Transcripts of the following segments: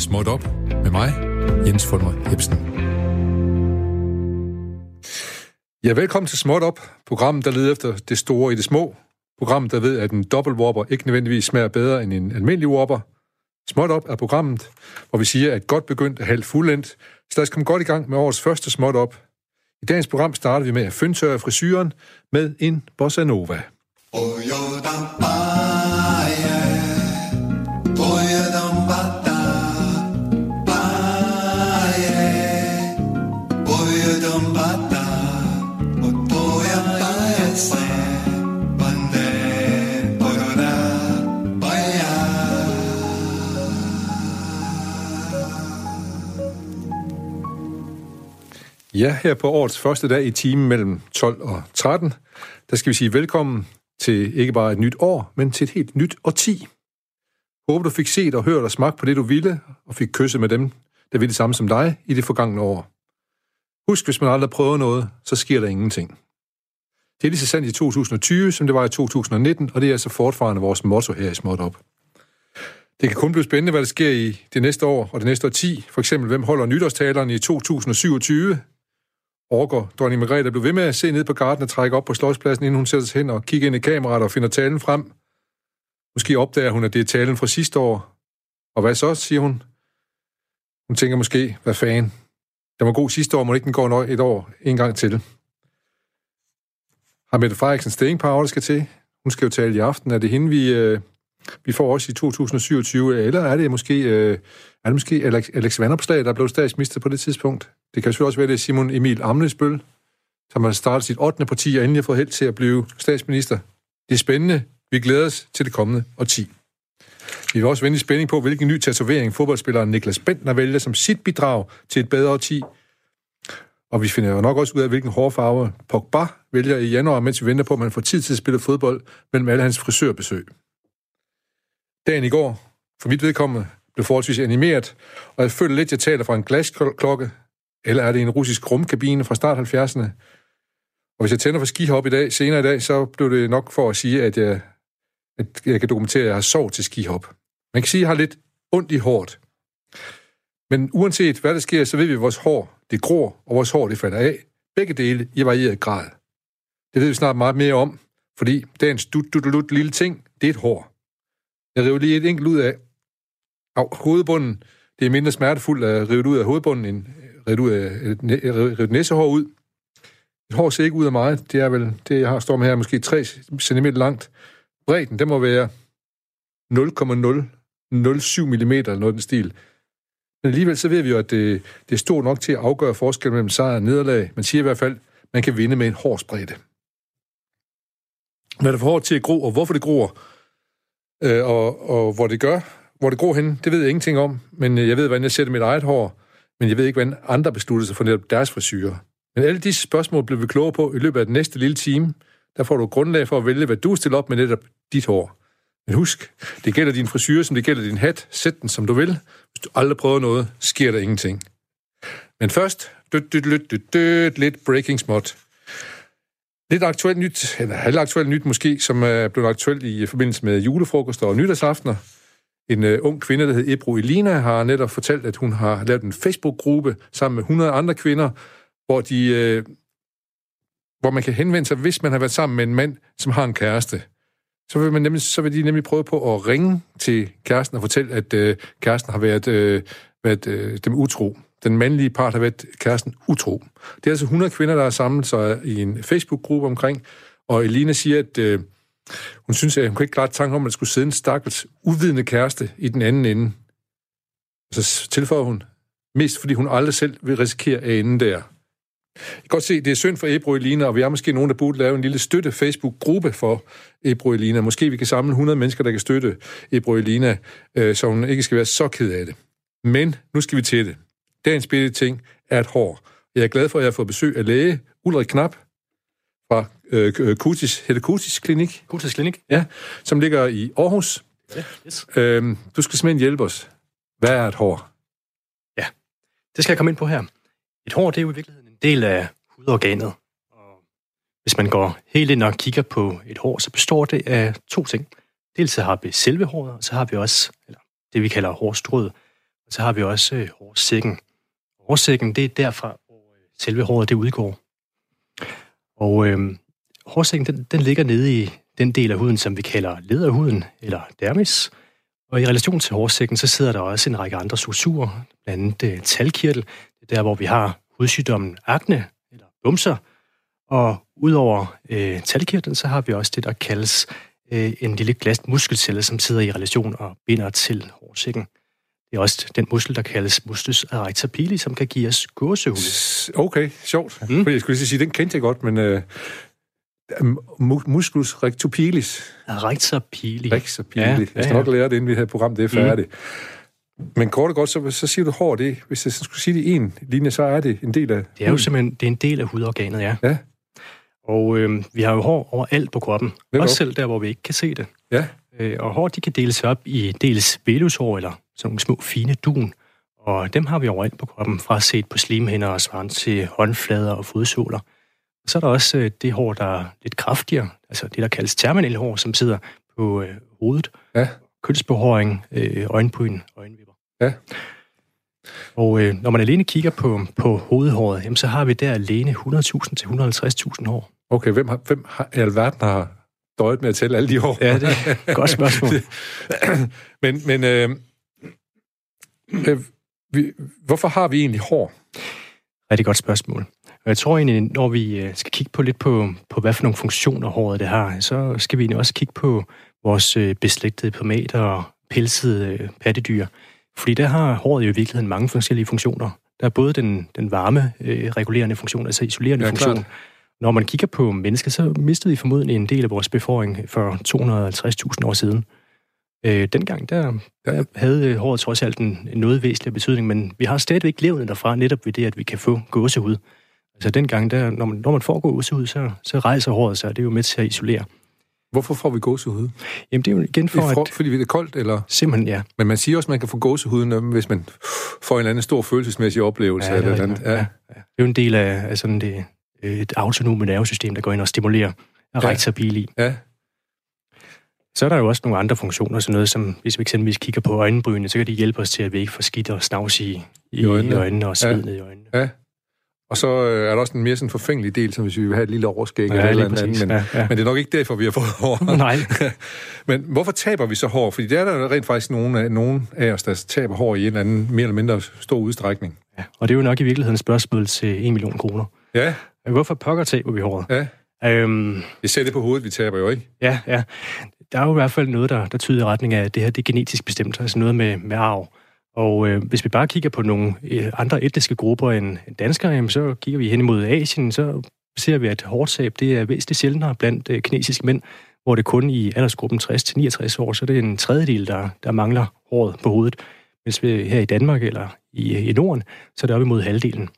Småt Op med mig, Jens Fulmer Hebsen. Ja, velkommen til Småt Op, programmet, der leder efter det store i det små. Programmet, der ved, at en dobbeltwhopper ikke nødvendigvis smager bedre end en almindelig whopper. Småt Op er programmet, hvor vi siger, at godt begyndt er halvt fuldendt. Så lad os komme godt i gang med årets første Småt Op. I dagens program starter vi med at fyndtørre frisyren med en bossa nova. Oh, yo, Ja, her på årets første dag i timen mellem 12 og 13, der skal vi sige velkommen til ikke bare et nyt år, men til et helt nyt årti. Håber du fik set og hørt og smagt på det, du ville, og fik kysset med dem, der ville det samme som dig i det forgangne år. Husk, hvis man aldrig prøver noget, så sker der ingenting. Det er lige så sandt i 2020, som det var i 2019, og det er altså fortfarande vores motto her i Småt Op. Det kan kun blive spændende, hvad der sker i det næste år og det næste år 10. For eksempel, hvem holder nytårstalerne i 2027? Overgår dronning Margrethe blev ved med at se ned på garden og trække op på slotspladsen, inden hun sætter sig hen og kigger ind i kameraet og finder talen frem. Måske opdager hun, at det er talen fra sidste år. Og hvad så, siger hun? Hun tænker måske, hvad fanden? Den var god sidste år, må ikke den går et år en gang til. Har Mette Frederiksen staying power, der skal til? Hun skal jo tale i aften. Er det hende, vi, øh, vi får også i 2027? Eller er det måske, øh, er det måske Alex, Alex Vandopslag, der blev statsminister på det tidspunkt? Det kan selvfølgelig også være, det er Simon Emil Amnesbøl, som har startet sit 8. parti og endelig har fået held til at blive statsminister. Det er spændende. Vi glæder os til det kommende 10. Vi vil også vende i spænding på, hvilken ny tatovering fodboldspilleren Niklas Bentner vælger som sit bidrag til et bedre 10. Og vi finder jo nok også ud af, hvilken hårfarve Pogba vælger i januar, mens vi venter på, at man får tid til at spille fodbold mellem alle hans frisørbesøg. Dagen i går, for mit vedkommende, blev forholdsvis animeret, og jeg føler lidt, at jeg taler fra en glasklokke, eller er det en russisk rumkabine fra start 70'erne? Og hvis jeg tænder for skihop i dag, senere i dag, så blev det nok for at sige, at jeg, at jeg kan dokumentere, at jeg har sovet til skihop. Man kan sige, at jeg har lidt ondt i håret. Men uanset hvad der sker, så ved vi, at vores hår, det gror, og vores hår, det falder af. Begge dele i varieret grad. Det ved vi snart meget mere om, fordi dagens dut, dut, dut, lille ting, det er et hår. Jeg river lige et enkelt ud af. Au, hovedbunden, det er mindre smertefuldt at rive ud af hovedbunden, end øh, revet, ud af, øh, øh, revet næsehår ud. Et hår ser ikke ud af meget. Det er vel, det jeg har står med her, måske 3 cm langt. Bredden, det må være 0,007 mm eller noget den stil. Men alligevel så ved vi jo, at det, det er stort nok til at afgøre forskellen mellem sejr og nederlag. Man siger i hvert fald, at man kan vinde med en hårspredde. Hvad er det for hårdt til at gro, og hvorfor det gror, øh, og, og hvor det gør, hvor det gror hen, det ved jeg ingenting om. Men øh, jeg ved, hvordan jeg sætter mit eget hår men jeg ved ikke, hvordan andre beslutter sig for netop deres frisyrer. Men alle disse spørgsmål bliver vi klogere på i løbet af den næste lille time. Der får du grundlag for at vælge, hvad du stiller op med netop dit hår. Men husk, det gælder din frisyrer, som det gælder din hat. Sæt den, som du vil. Hvis du aldrig prøver noget, sker der ingenting. Men først, lidt breaking smot. Lidt aktuelt nyt, eller halvaktuelt nyt måske, som er blevet aktuelt i forbindelse med julefrokoster og nytårsaftener. En øh, ung kvinde, der hedder Ebro Elina, har netop fortalt, at hun har lavet en Facebook-gruppe sammen med 100 andre kvinder, hvor, de, øh, hvor man kan henvende sig, hvis man har været sammen med en mand, som har en kæreste. Så vil, man nemlig, så vil de nemlig prøve på at ringe til kæresten og fortælle, at øh, kæresten har været, øh, været øh, dem utro. Den mandlige part har været kæresten utro. Det er altså 100 kvinder, der har samlet sig i en Facebook-gruppe omkring, og Elina siger, at øh, hun synes, at hun kunne ikke klare tanke om, at der skulle sidde en stakkels uvidende kæreste i den anden ende. Så tilføjer hun, mest fordi hun aldrig selv vil risikere at ende der. Jeg kan godt se, det er synd for Ebro Elina, og vi er måske nogen, der burde lave en lille støtte Facebook-gruppe for Ebro Elina. Måske vi kan samle 100 mennesker, der kan støtte Ebro Elina, øh, så hun ikke skal være så ked af det. Men nu skal vi til det. Dagens bedste ting er et hår. Jeg er glad for, at jeg fået besøg af læge Ulrik Knap fra øh, Kutis, hedder Kutis Klinik? Kutis Klinik? Ja, som ligger i Aarhus. Ja, yes. øhm, du skal simpelthen hjælpe os. Hvad er et hår? Ja, det skal jeg komme ind på her. Et hår, det er jo i virkeligheden en del af hudorganet. Og hvis man går helt ind og kigger på et hår, så består det af to ting. Dels så har vi selve håret, og så har vi også eller det, vi kalder hårstrået. Og så har vi også øh, hårsækken. Hårsækken, det er derfra, hvor øh, selve håret det udgår. Og øh, hårsækken, den, den ligger nede i den del af huden, som vi kalder lederhuden, eller dermis. Og i relation til hårsækken, så sidder der også en række andre strukturer, blandt andet øh, talkirtel, det er der, hvor vi har hudsygdommen akne, eller bumser. Og udover øh, talkirtlen, så har vi også det, der kaldes øh, en lille glas muskelcelle, som sidder i relation og binder til hårsækken. Det er også den muskel, der kaldes mustus erector pili, som kan give os gåsehud. Okay, sjovt. Mm. Fordi jeg skulle lige sige, den kendte jeg godt, men øh, musculus rectopilis. Erector pili. Rector pili. Ja, jeg skal ja, nok lære det, inden vi har program, det er færdigt. Mm. Men kort og godt, så, så siger du hår det. Hvis jeg skulle sige det i en linje, så er det en del af... Det er jo simpelthen det er en del af hudorganet, ja. Ja. Og øh, vi har jo hår overalt på kroppen. Netop. Også selv der, hvor vi ikke kan se det. Ja. Øh, og hår, de kan deles op i dels velushår, eller sådan nogle små fine dun. Og dem har vi overalt på kroppen, fra set på slimhinder og svaren til håndflader og fodsåler. Så er der også øh, det hår, der er lidt kraftigere, altså det, der kaldes terminal hår, som sidder på øh, hovedet. Ja. Kønsbehåring, øh, øjenbryn, øjenvipper. Ja. Og øh, når man alene kigger på, på hovedhåret, jamen, så har vi der alene 100.000 til 150.000 hår. Okay, hvem, har, hvem har, i alverden har døjet med at tælle alle de hår? Ja, det er et godt spørgsmål. men men øh, øh, vi, hvorfor har vi egentlig hår? Rigtig godt spørgsmål. Og jeg tror egentlig, når vi øh, skal kigge på lidt på, på hvad for nogle funktioner håret det har, så skal vi egentlig også kigge på vores øh, beslægtede primater og pelsede øh, pattedyr. Fordi der har håret jo i virkeligheden mange forskellige funktioner. Der er både den, den varme øh, regulerende funktion, altså isolerende ja, funktion. Klart. Når man kigger på mennesker, så mistede vi formodentlig en del af vores befolkning for 250.000 år siden. Øh, dengang, der, der havde håret trods alt en, noget væsentlig betydning, men vi har stadigvæk levet derfra netop ved det, at vi kan få gåsehud. Altså dengang, der, når, man, når man får gåsehud, så, så rejser håret sig, og det er jo med til at isolere. Hvorfor får vi gåsehud? Jamen det er jo igen for, for at... Fordi det er koldt, eller? Simpelthen, ja. Men man siger også, at man kan få gåsehud, hvis man får en eller anden stor følelsesmæssig oplevelse. Ja, eller eller andet. Ja. Ja. Det er jo en del af, af sådan det, et autonome nervesystem, der går ind og stimulerer ja. rektabili. Ja. Så er der jo også nogle andre funktioner, sådan noget som, hvis vi eksempelvis kigger på øjenbrynene, så kan de hjælpe os til, at vi ikke får skidt og snavs i, i, øjnene. i øjnene og sved ja. i øjnene. Ja. Og så øh, er der også en mere sådan forfængelig del, som hvis vi vil have et lille overskæg ja, eller, eller andet. Men, ja, ja. men det er nok ikke derfor, vi har fået hår. Nej. men hvorfor taber vi så hår? Fordi det er der rent faktisk nogen af, nogen af os, der taber hår i en eller anden mere eller mindre stor udstrækning. Ja, og det er jo nok i virkeligheden et spørgsmål til 1 million kroner. Ja. Hvorfor pokker taber vi håret? Ja. Øhm, jeg ser det på hovedet, vi taber jo, ikke? Ja, ja. Der er jo i hvert fald noget, der, der tyder i retning af, at det her det er genetisk bestemt, altså noget med, med arv. Og øh, hvis vi bare kigger på nogle øh, andre etniske grupper end danskere, jamen, så kigger vi hen imod Asien, så ser vi, at hårdtab det er væsentligt sjældnere blandt øh, kinesiske mænd, hvor det kun i aldersgruppen 60-69 år, så det er en tredjedel, der, der mangler håret på hovedet. Mens vi her i Danmark eller i, i Norden, så er det op imod halvdelen.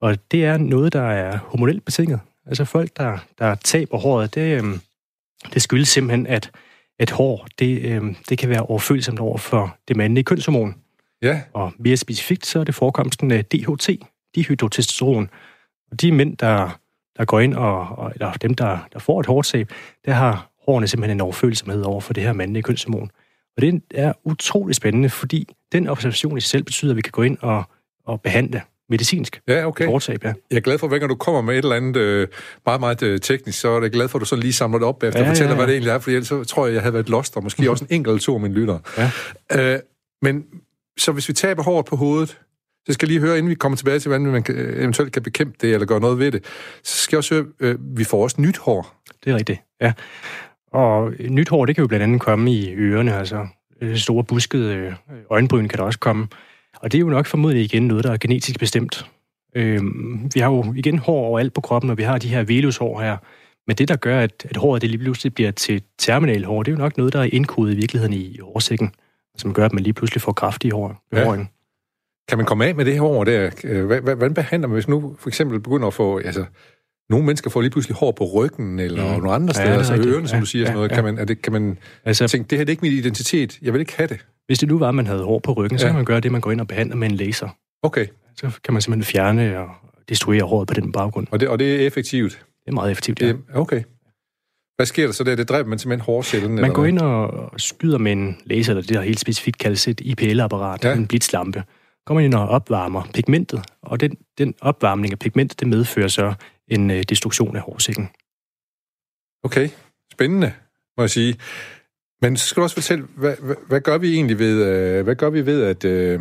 Og det er noget, der er hormonelt betinget. Altså folk, der, der taber håret, det, øh, det skyldes simpelthen, at et hår, det, øh, det kan være overfølsomt over for det mandlige kønshormon. Ja. Og mere specifikt, så er det forekomsten af DHT, dihydrotestosteron. Og de mænd, der, der går ind, og, og, eller dem, der, der får et hårdsab, der har hårene simpelthen en overfølsomhed over for det her mandlige kønshormon. Og det er utrolig spændende, fordi den observation i sig selv betyder, at vi kan gå ind og, og behandle medicinsk. Ja, okay. Hårdsab, ja. Jeg er glad for, at når du kommer med et eller andet øh, meget, meget øh, teknisk, så er jeg glad for, at du så lige samler det op efter ja, og fortæller, ja, ja. hvad det egentlig er, for ellers så tror jeg, jeg havde været lost, og måske også en enkelt eller to af mine lyttere. Ja. Øh, men så hvis vi taber håret på hovedet, så skal jeg lige høre, inden vi kommer tilbage til, hvordan man eventuelt kan bekæmpe det, eller gøre noget ved det, så skal jeg også høre, øh, vi får også nyt hår. Det er rigtigt, ja. Og nyt hår, det kan jo blandt andet komme i ørerne, altså øh, store buskede øh, øjenbryn kan der også komme. Og det er jo nok formodentlig igen noget, der er genetisk bestemt. Øh, vi har jo igen hår overalt på kroppen, og vi har de her velushår her. Men det, der gør, at, at håret det lige pludselig bliver til terminal hår, det er jo nok noget, der er indkodet i virkeligheden i hårsækken som gør, at man lige pludselig får kraftige hår. Ja. Kan man komme af med det hår der? Hvordan behandler man, hvis nu for eksempel begynder at få... Altså, nogle mennesker får lige pludselig hår på ryggen, eller mm. nogle andre steder, ja, altså ørerne, som ja, du siger, ja, sådan noget. Ja. Kan man, er det, kan man altså, tænke, det her det er ikke min identitet, jeg vil ikke have det? Hvis det nu var, at man havde hår på ryggen, ja. så kan man gøre det, man går ind og behandler med en laser. Okay. Så kan man simpelthen fjerne og destruere håret på den baggrund. Og det, og det er effektivt? Det er meget effektivt, ja. Det, okay. hvad sker der så der? Det dræber man simpelthen hårcellen? Man går ind og skyder med en laser, eller det der helt specifikt kaldes et IPL-apparat, ja. en blitzlampe. Kommer ind og opvarmer pigmentet, og den, den opvarmning af pigmentet, det medfører så en øh, destruktion af hårsækken. Okay, spændende, må jeg sige. Men så skal du også fortælle, hvad, hvad, hvad gør vi egentlig ved, øh, hvad gør vi ved, at øh,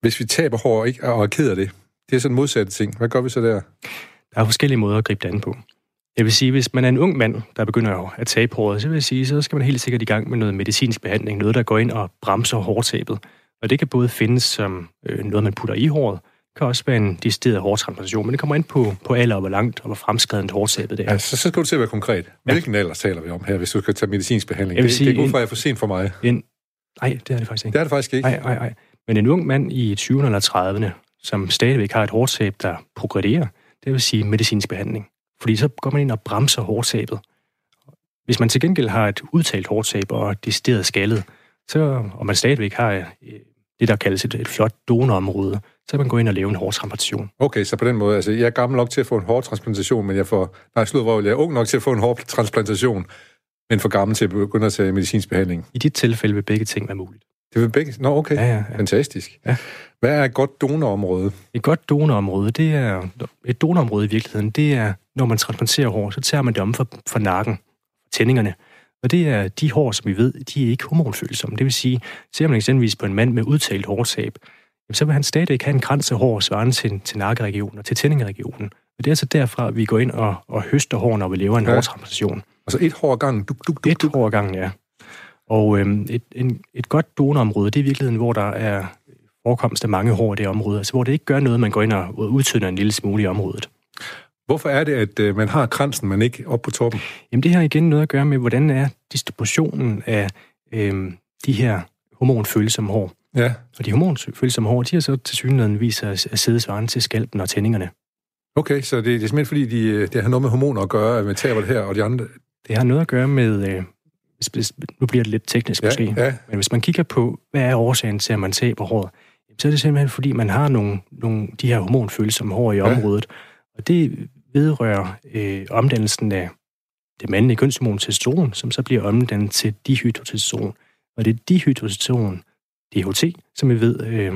hvis vi taber hår ikke, og er ked af det, det er sådan en modsatte ting. Hvad gør vi så der? Der er forskellige måder at gribe det an på. Jeg vil sige, hvis man er en ung mand, der begynder at tabe håret, så vil jeg sige, så skal man helt sikkert i gang med noget medicinsk behandling, noget, der går ind og bremser hårtabet. Og det kan både findes som øh, noget, man putter i håret, kan også være en decideret hårtransplantation, men det kommer ind på, på alder, og hvor langt og hvor fremskredent hårtabet det er. Altså, så skal du til at være konkret. Hvilken ja. alder taler vi om her, hvis du skal tage medicinsk behandling? Det, sige, det er godt for, at jeg er for sent for mig. En, nej, det er det faktisk ikke. Det er det faktisk ikke? Nej, nej, nej. Men en ung mand i 20'erne eller 30'erne, som stadigvæk har et hårtab, der progrederer, det vil sige medicinsk behandling. Fordi så går man ind og bremser hårtabet. Hvis man til gengæld har et udtalt hårtab og decideret skaldet, så, og man stadigvæk har øh, det, der kaldes et, et flot donorområde, så kan man gå ind og lave en hårtransplantation. Okay, så på den måde, altså jeg er gammel nok til at få en hårtransplantation, men jeg får, nej, slut, hvor jeg er ung nok til at få en hårtransplantation, men for gammel til at begynde at tage medicinsk behandling. I dit tilfælde vil begge ting være muligt. Det vil begge? Nå, okay. Ja, ja, ja. Fantastisk. Ja. Hvad er et godt donorområde? Et godt donorområde, det er... Et donorområde i virkeligheden, det er, når man transplanterer hår, så tager man det om for, for nakken, tændingerne. Og det er de hår, som vi ved, de er ikke hormonfølsomme. Det vil sige, ser man eksempelvis på en mand med udtalt hårtab, så vil han stadig have en af hår svarende til, til nakkeregionen og til tændingeregionen. Og det er altså derfra, vi går ind og, og høster hår, når vi laver en ja. hårtransplantation. Altså et hår ad gangen? Duk, duk, duk, et hår ad gangen, ja. Og øhm, et, en, et godt donorområde, det er i virkeligheden, hvor der er forekomst af mange hår i det område, altså hvor det ikke gør noget, man går ind og udtynder en lille smule i området. Hvorfor er det, at øh, man har kransen, men ikke op på toppen? Jamen det har igen noget at gøre med, hvordan er distributionen af øh, de her hormonfølsomme hår. Ja. Og de hormonfølsomme hår, de har så til synligheden vist sig at sidde svarende til skalpen og tændingerne. Okay, så det, det er simpelthen fordi, de, øh, det har noget med hormoner at gøre, med taber det her og de andre? Det har noget at gøre med, øh, nu bliver det lidt teknisk ja, måske, ja. men hvis man kigger på, hvad er årsagen til, at man taber håret, så er det simpelthen fordi, man har nogle, nogle de her hormonfølsomme hår i ja. området, og det vedrører øh, omdannelsen af det mandlige kønshormon testosteron, som så bliver omdannet til dihydrotestosteron. Og det er dihydrotestosteron, DHT, som vi ved øh,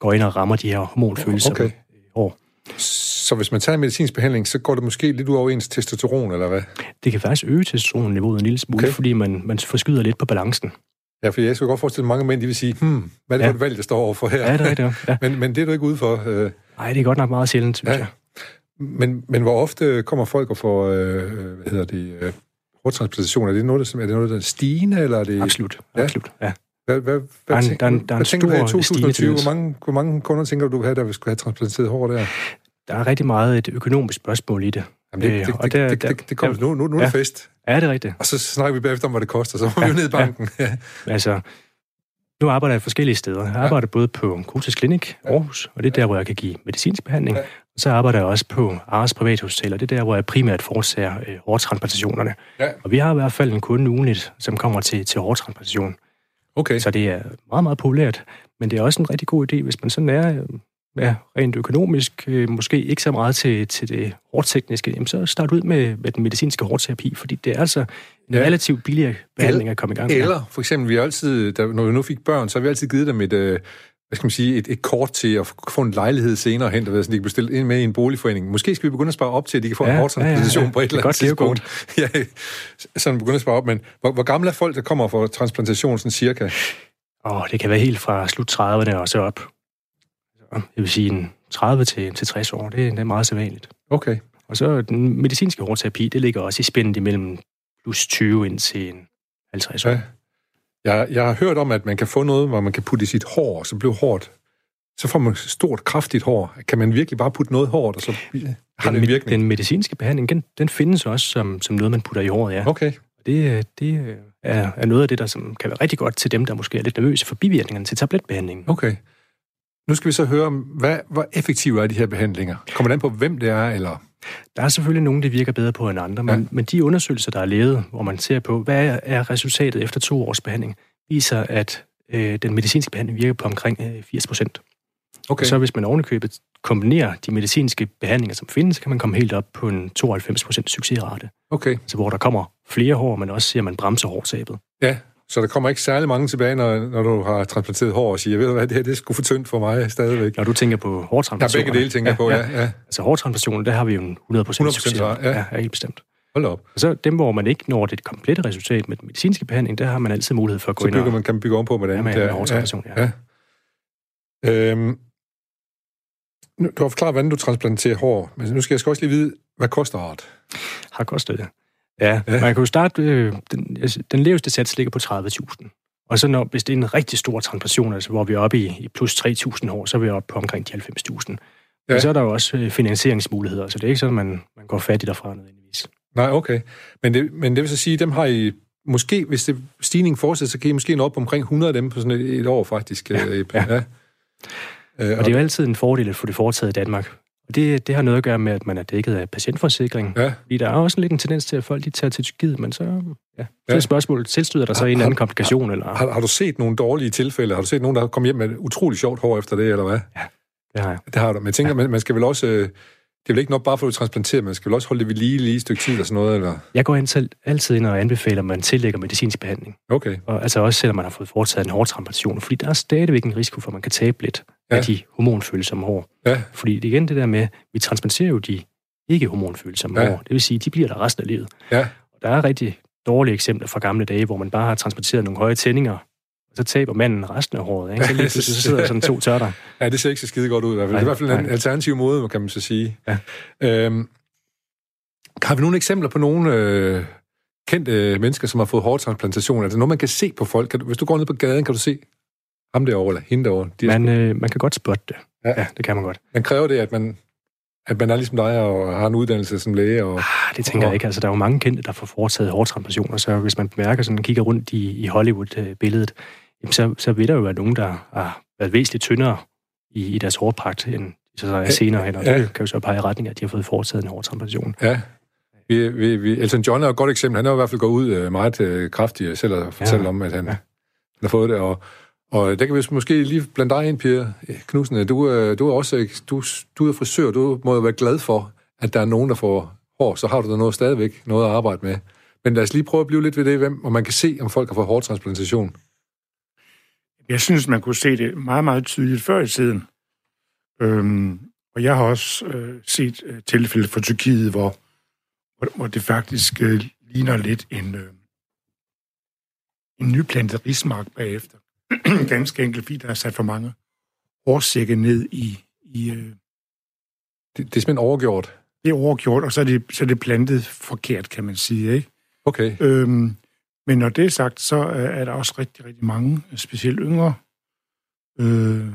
går ind og rammer de her hormonfølsomme okay. hår. Så hvis man tager en medicinsk behandling, så går det måske lidt ud over ens testosteron, eller hvad? Det kan faktisk øge testosteronniveauet en lille smule, okay. fordi man, man forskyder lidt på balancen. Ja, for jeg skal godt forestille, at mange mænd de vil sige, hmm, hvad er det ja. for et valg, der står overfor her? Ja, det er rigtigt. Ja. men, men det er du ikke ude for? Øh... Nej, det er godt nok meget sjældent, synes ja. jeg. Men, men hvor ofte kommer folk og får, øh, hvad hedder det, øh, hårdtransplantation? Er det noget, der, er det noget, der er stigende, eller er det... Absolut, ja. absolut, ja. Hvad, hvad, hvad, der, der, der, der hvad tænker du her i 2020? Hvor mange, hvor mange kunder tænker du, du have, der skulle have transplanteret hår der? Der er rigtig meget et økonomisk spørgsmål i det. Jamen det, og der, det, det, det kommer nu. Nu, nu er det fest. Ja, det er rigtigt. Og så snakker vi bagefter om, hvad det koster, så må ja, vi jo ned i banken. Ja. altså, nu arbejder jeg forskellige steder. Jeg arbejder ja. både på Kotas Klinik, Aarhus, og det er der, hvor jeg kan give medicinsk behandling. Ja. Og så arbejder jeg også på Ares Privathospital, og det er der, hvor jeg primært forsager øh, hårtransplantationerne. Ja. Og vi har i hvert fald en kunde ugenligt, som kommer til, til hårtransplantation. Okay. Så det er meget, meget populært. Men det er også en rigtig god idé, hvis man sådan er øh, ja, rent økonomisk, øh, måske ikke så meget til, til det hårdtekniske, jamen så start ud med, med den medicinske hårdterapi, fordi det er altså en ja. relativt billig behandling at komme i gang med. Eller for eksempel, vi altid, da, når vi nu fik børn, så har vi altid givet dem et, øh, hvad skal man sige, et, et kort til at få en lejlighed senere hen, der, så de kan bestille ind med i en boligforening. Måske skal vi begynde at spare op til, at de kan få ja, en hårdtransplantation ja, ja, ja. på et eller andet tidspunkt. ja, sådan begynde at spare op. Men hvor, hvor gamle er folk, der kommer for transplantation, sådan cirka? Åh, oh, det kan være helt fra slut 30'erne og så op jeg vil sige en 30 til, til 60 år. Det, det er meget sædvanligt. Okay. Og så den medicinske hårdterapi, det ligger også i spændet imellem plus 20 indtil en 50 år. Ja. Jeg, jeg har hørt om, at man kan få noget, hvor man kan putte i sit hår, og så bliver hårdt. Så får man stort, kraftigt hår. Kan man virkelig bare putte noget hårdt, og så har det en virkning? Den medicinske behandling, den, den findes også som, som noget, man putter i håret, ja. Okay. Det, det er, er noget af det, der som kan være rigtig godt til dem, der måske er lidt nervøse for bivirkningerne til tabletbehandlingen. Okay. Nu skal vi så høre, hvad, hvor effektive er de her behandlinger? Kommer det an på, hvem det er, eller... Der er selvfølgelig nogen, der virker bedre på end andre, men, ja. men de undersøgelser, der er lavet, hvor man ser på, hvad er resultatet efter to års behandling, viser, at øh, den medicinske behandling virker på omkring øh, 80 procent. Okay. Og så hvis man ovenikøbet kombinerer de medicinske behandlinger, som findes, så kan man komme helt op på en 92% succesrate. Okay. Så hvor der kommer flere hår, men også ser, at man bremser hårsabet. Ja, så der kommer ikke særlig mange tilbage, når, når du har transplanteret hår og siger, ved du hvad, det her det er sgu for tyndt for mig stadigvæk. Når du tænker på hårtransplantationer. Ja, begge dele tænker jeg på, ja. ja. Altså hårtransplantationer, der har vi jo en 100%, 100% succes. Ja. ja, helt bestemt. Hold op. Og så dem, hvor man ikke når det komplette resultat med den medicinske behandling, der har man altid mulighed for at gå så ind og... Man, kan bygge om på med den. Ja, med, med hårtransplantation, ja. ja. Øhm, nu, du har forklaret, hvordan du transplanterer hår, men nu skal jeg også lige vide, hvad koster art? Har kostet det. Ja, ja, man kan jo starte... Øh, den, altså, den laveste sats ligger på 30.000. Og så når, hvis det er en rigtig stor transplantation, altså hvor vi er oppe i, i plus 3.000 år, så er vi oppe på omkring de 90.000. Ja. Og så er der jo også øh, finansieringsmuligheder, så det er ikke sådan, at man, man går fattigt derfra nødvendigvis. Nej, okay. Men det, men det vil så sige, dem har I måske, hvis det stigningen fortsætter, så kan I måske nå op omkring 100 af dem på sådan et, et år faktisk. Ja, øh, ja. ja. Øh, og det er jo altid en fordel at få det foretaget i Danmark. Og det, det har noget at gøre med, at man er dækket af patientforsikring. Ja. Fordi der er også lidt en tendens til, at folk de tager til Tyrkiet, men så, ja, så er spørgsmålet, tilstøder der så har, en anden komplikation? Har, eller? Har, har, du set nogle dårlige tilfælde? Har du set nogen, der er kommet hjem med et utroligt sjovt hår efter det, eller hvad? Ja, det har jeg. Det har du. Men jeg tænker, ja. man, man skal vel også... Øh, det er vel ikke nok bare for at transplantere, man skal vel også holde det ved lige, lige et stykke tid eller sådan noget, eller? Jeg går selv, altid ind og anbefaler, at man tillægger medicinsk behandling. Okay. Og altså også selvom man har fået foretaget en hårtransplantation, fordi der er stadigvæk en risiko for, at man kan tabe lidt ja. af de hormonfølsomme hår. Ja. Fordi det igen det der med, vi transplanterer jo de ikke hormonfølsomme ja. hår. Det vil sige, de bliver der resten af livet. Ja. Og der er rigtig dårlige eksempler fra gamle dage, hvor man bare har transporteret nogle høje tændinger, så taber manden resten af håret. Ikke? Så lige så sidder der sådan to tørter. Ja, det ser ikke så skide godt ud i hvert fald. Nej, det er i hvert fald en nej. alternativ måde, kan man så sige. Ja. Øhm, har vi nogle eksempler på nogle øh, kendte mennesker, som har fået hårtransplantation? Er det noget, man kan se på folk? Kan du, hvis du går ned på gaden, kan du se ham derovre eller hende derovre? De man, øh, man kan godt spotte det. Ja. ja, det kan man godt. Man kræver det, at man, at man er ligesom dig og har en uddannelse som læge? Og, ah, det tænker og... jeg ikke. Altså, der er jo mange kendte, der får foretaget hårtransplantationer, så hvis man bemærker sådan, kigger rundt i, i Hollywood-billedet, så, så vil der jo være nogen, der har været væsentligt tyndere i, i deres hårpragt, end så er senere hen, og ja. det kan jo så pege i retning af, at de har fået foretaget en hårtransplantation. Ja, vi, vi, vi, Elton John er et godt eksempel. Han har i hvert fald gået ud øh, meget øh, kraftigt selv og fortælle ja. om, at han, ja. han har fået det. Og, og der kan vi måske lige blande dig ind, Pia Knudsen. Du, øh, du er også du, du er frisør. Du må jo være glad for, at der er nogen, der får hår. Så har du da noget stadigvæk noget at arbejde med. Men lad os lige prøve at blive lidt ved det, hvem, og man kan se, om folk har fået hårtransplantation. Jeg synes, man kunne se det meget, meget tydeligt før i tiden. Øhm, og jeg har også øh, set øh, tilfælde fra Tyrkiet, hvor, hvor, hvor det faktisk øh, ligner lidt en, øh, en nyplantet rismark bagefter. Ganske enkelt, fordi der er sat for mange årsække ned i... i øh, det, det er simpelthen overgjort? Det er overgjort, og så er det, så er det plantet forkert, kan man sige. Ikke? Okay. Øhm, men når det er sagt, så er der også rigtig, rigtig mange, specielt yngre, øh,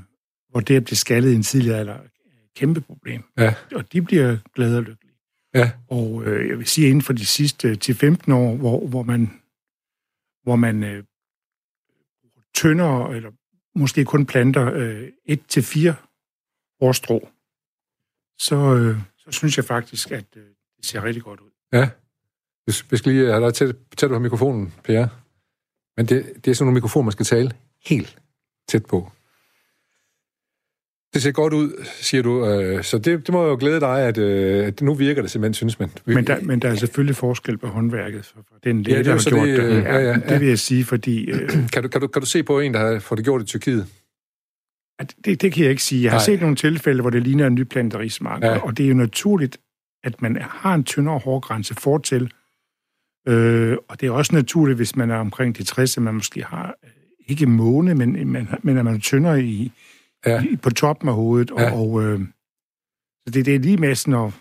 hvor det at blive skaldet i en tidligere alder er et kæmpe problem. Ja. Og de bliver glade og lykkelige. Ja. Og øh, jeg vil sige, inden for de sidste 10-15 år, hvor, hvor man, hvor man øh, tyndere, eller måske kun planter øh, et til fire årstrå, så, øh, så synes jeg faktisk, at øh, det ser rigtig godt ud. Ja. Vi skal lige have dig tæt, tæt på mikrofonen, Per. Men det, det er sådan nogle mikrofoner, man skal tale helt tæt på. Det ser godt ud, siger du. Øh, så det, det må jo glæde dig, at, øh, at nu virker det simpelthen, synes man. Men der, men der er selvfølgelig forskel på håndværket for den læge, ja, der har gjort det. det. Ja, ja, ja. Det vil jeg sige, fordi... Øh, kan, du, kan, du, kan du se på en, der har fået det gjort i Tyrkiet? Det, det kan jeg ikke sige. Jeg har Nej. set nogle tilfælde, hvor det ligner en nyplantet rismark, ja. og det er jo naturligt, at man har en tyndere hårgrænse fortil, Øh, og det er også naturligt, hvis man er omkring de 60, at man måske har øh, ikke måne, men, men, men at man er tyndere i, ja. i, på toppen af hovedet. Ja. Og, og øh, så det, det er lige med sådan at,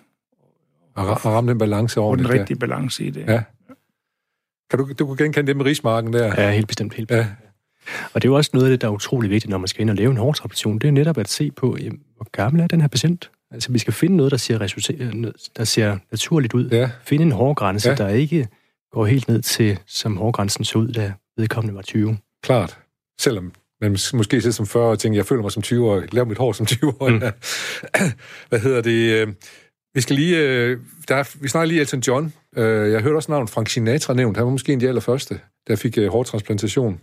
at ramme den balance over den rigtige der. balance i det. Ja. Kan du, du kunne genkende det med rismarken der? Ja, helt bestemt. Helt bestemt. Ja. Og det er jo også noget af det, der er utrolig vigtigt, når man skal ind og lave en hårdtransplantation. Det er netop at se på, jamen, hvor gammel er den her patient? Altså, vi skal finde noget, der ser, resultat, der ser naturligt ud. Ja. Finde en hårgrænse, ja. der ikke går helt ned til, som hårgrænsen så ud, da vedkommende var 20. Klart. Selvom man måske sidder som 40 og tænker, jeg føler mig som 20 år, laver mit hår som 20 år. Mm. Hvad hedder det? Øh, vi skal lige... Øh, der er, vi snakker lige Elton John. Øh, jeg hørte også navnet Frank Sinatra nævnt. Han var måske en af de allerførste, der fik hårtransplantation.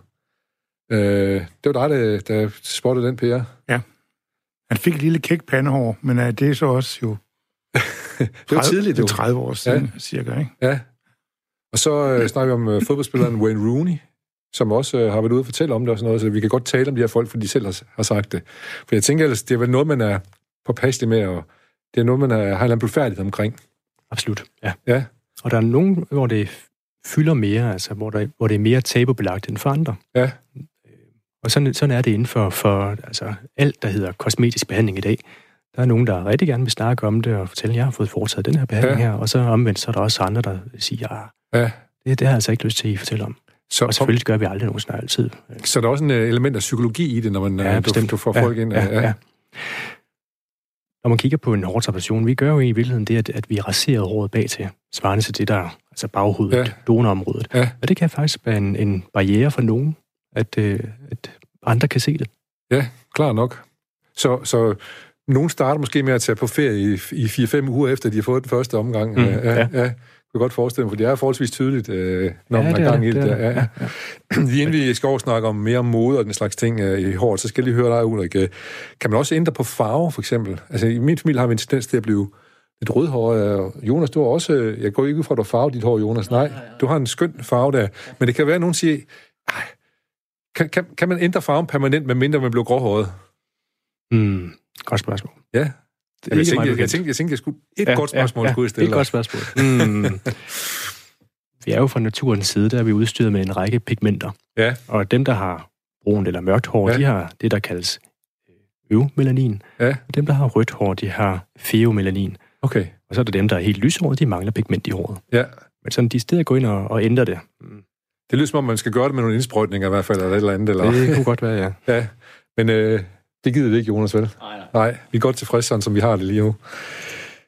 Det var dig, der, der spottede den, Per. Ja. Han fik et lille kæk pandehår, men det er så også jo... 30, det var tidligt, det er 30 år siden, ja. cirka, ikke? Ja. Og så øh, snakker vi om øh, fodboldspilleren Wayne Rooney, som også øh, har været ude og fortælle om det og sådan noget, så vi kan godt tale om de her folk, fordi de selv har, har sagt det. For jeg tænker ellers, det er vel noget, man er påpasselig med, og det er noget, man er, har en blodfærdighed omkring. Absolut, ja. Ja, Og der er nogen, hvor det fylder mere, altså hvor, der, hvor det er mere tabubelagt end for andre. ja, Og sådan, sådan er det inden for, for altså, alt, der hedder kosmetisk behandling i dag. Der er nogen, der rigtig gerne vil snakke om det og fortælle, at jeg har fået foretaget den her behandling Ja. her, og så omvendt, så er der også andre, der siger, at ja. det, det har jeg altså ikke lyst til, at I fortæller om. Så, Og selvfølgelig gør vi aldrig nogen snart altid. så der er også en øh, element af psykologi i det, når man Ja, øh, du, du får folk ind. Ja, ja, ja. Når man kigger på en hårtransplantation, vi gør jo i virkeligheden det, at, at vi raserer håret bag til, svarende til det der, altså baghovedet, Ja. ja. donorområdet. Ja. Og det kan faktisk være en, en barriere for nogen, at, øh, at andre kan se det. Ja, klar nok. Så, så nogen starter måske med at tage på ferie i, i 4-5 uger efter, de har fået den første omgang. Mm, ja, ja, ja. Kan godt forestille mig, for det er forholdsvis tydeligt, øh, når Ja, man det er er gang i det, det. det er. Ja, Ja, ja. Lige inden vi skal over snakke om mere mode og den slags ting øh, i håret, så skal jeg lige høre dig, Ulrik. øh, Kan man også ændre på farve, for eksempel? Altså, i min familie har vi en tendens til at blive lidt rødhåret. og Jonas, du har også... øh, Jeg går ikke ud fra, at du har farvet dit hår, Jonas. Nej, du har en skøn farve der. Men det kan være, at nogen siger, "Ej, kan, kan, kan man ændre farven permanent, medmindre man bliver gråhåret? Mm, godt spørgsmål. Ja. Er Jeg ikke tænkte, jeg, jeg, tænkte, jeg tænkte, jeg skulle... Et ja, godt spørgsmål ja, skulle jeg det er stille et godt spørgsmål. Mm. vi er jo fra naturens side, der er vi udstyret med en række pigmenter. Ja. Og dem, der har brunt eller mørkt hår, Ja. ja. de har det, der kaldes øh, øvmelanin. Ja. Og dem, der har rødt hår, de har feomelanin. Okay, Og så er der dem, der er helt lyshåret, de mangler pigment i håret. ja. Men sådan, de steder gå ind og, og ændre det. Mm. Det lyder som om, man skal gøre det med nogle indsprøjtninger i hvert fald, eller et eller andet. Eller... Det kunne godt være, ja. Ja, men øh, det gider vi ikke, Jonas, vel? Nej, nej. Nej, vi er godt tilfredse, sådan som vi har det lige nu.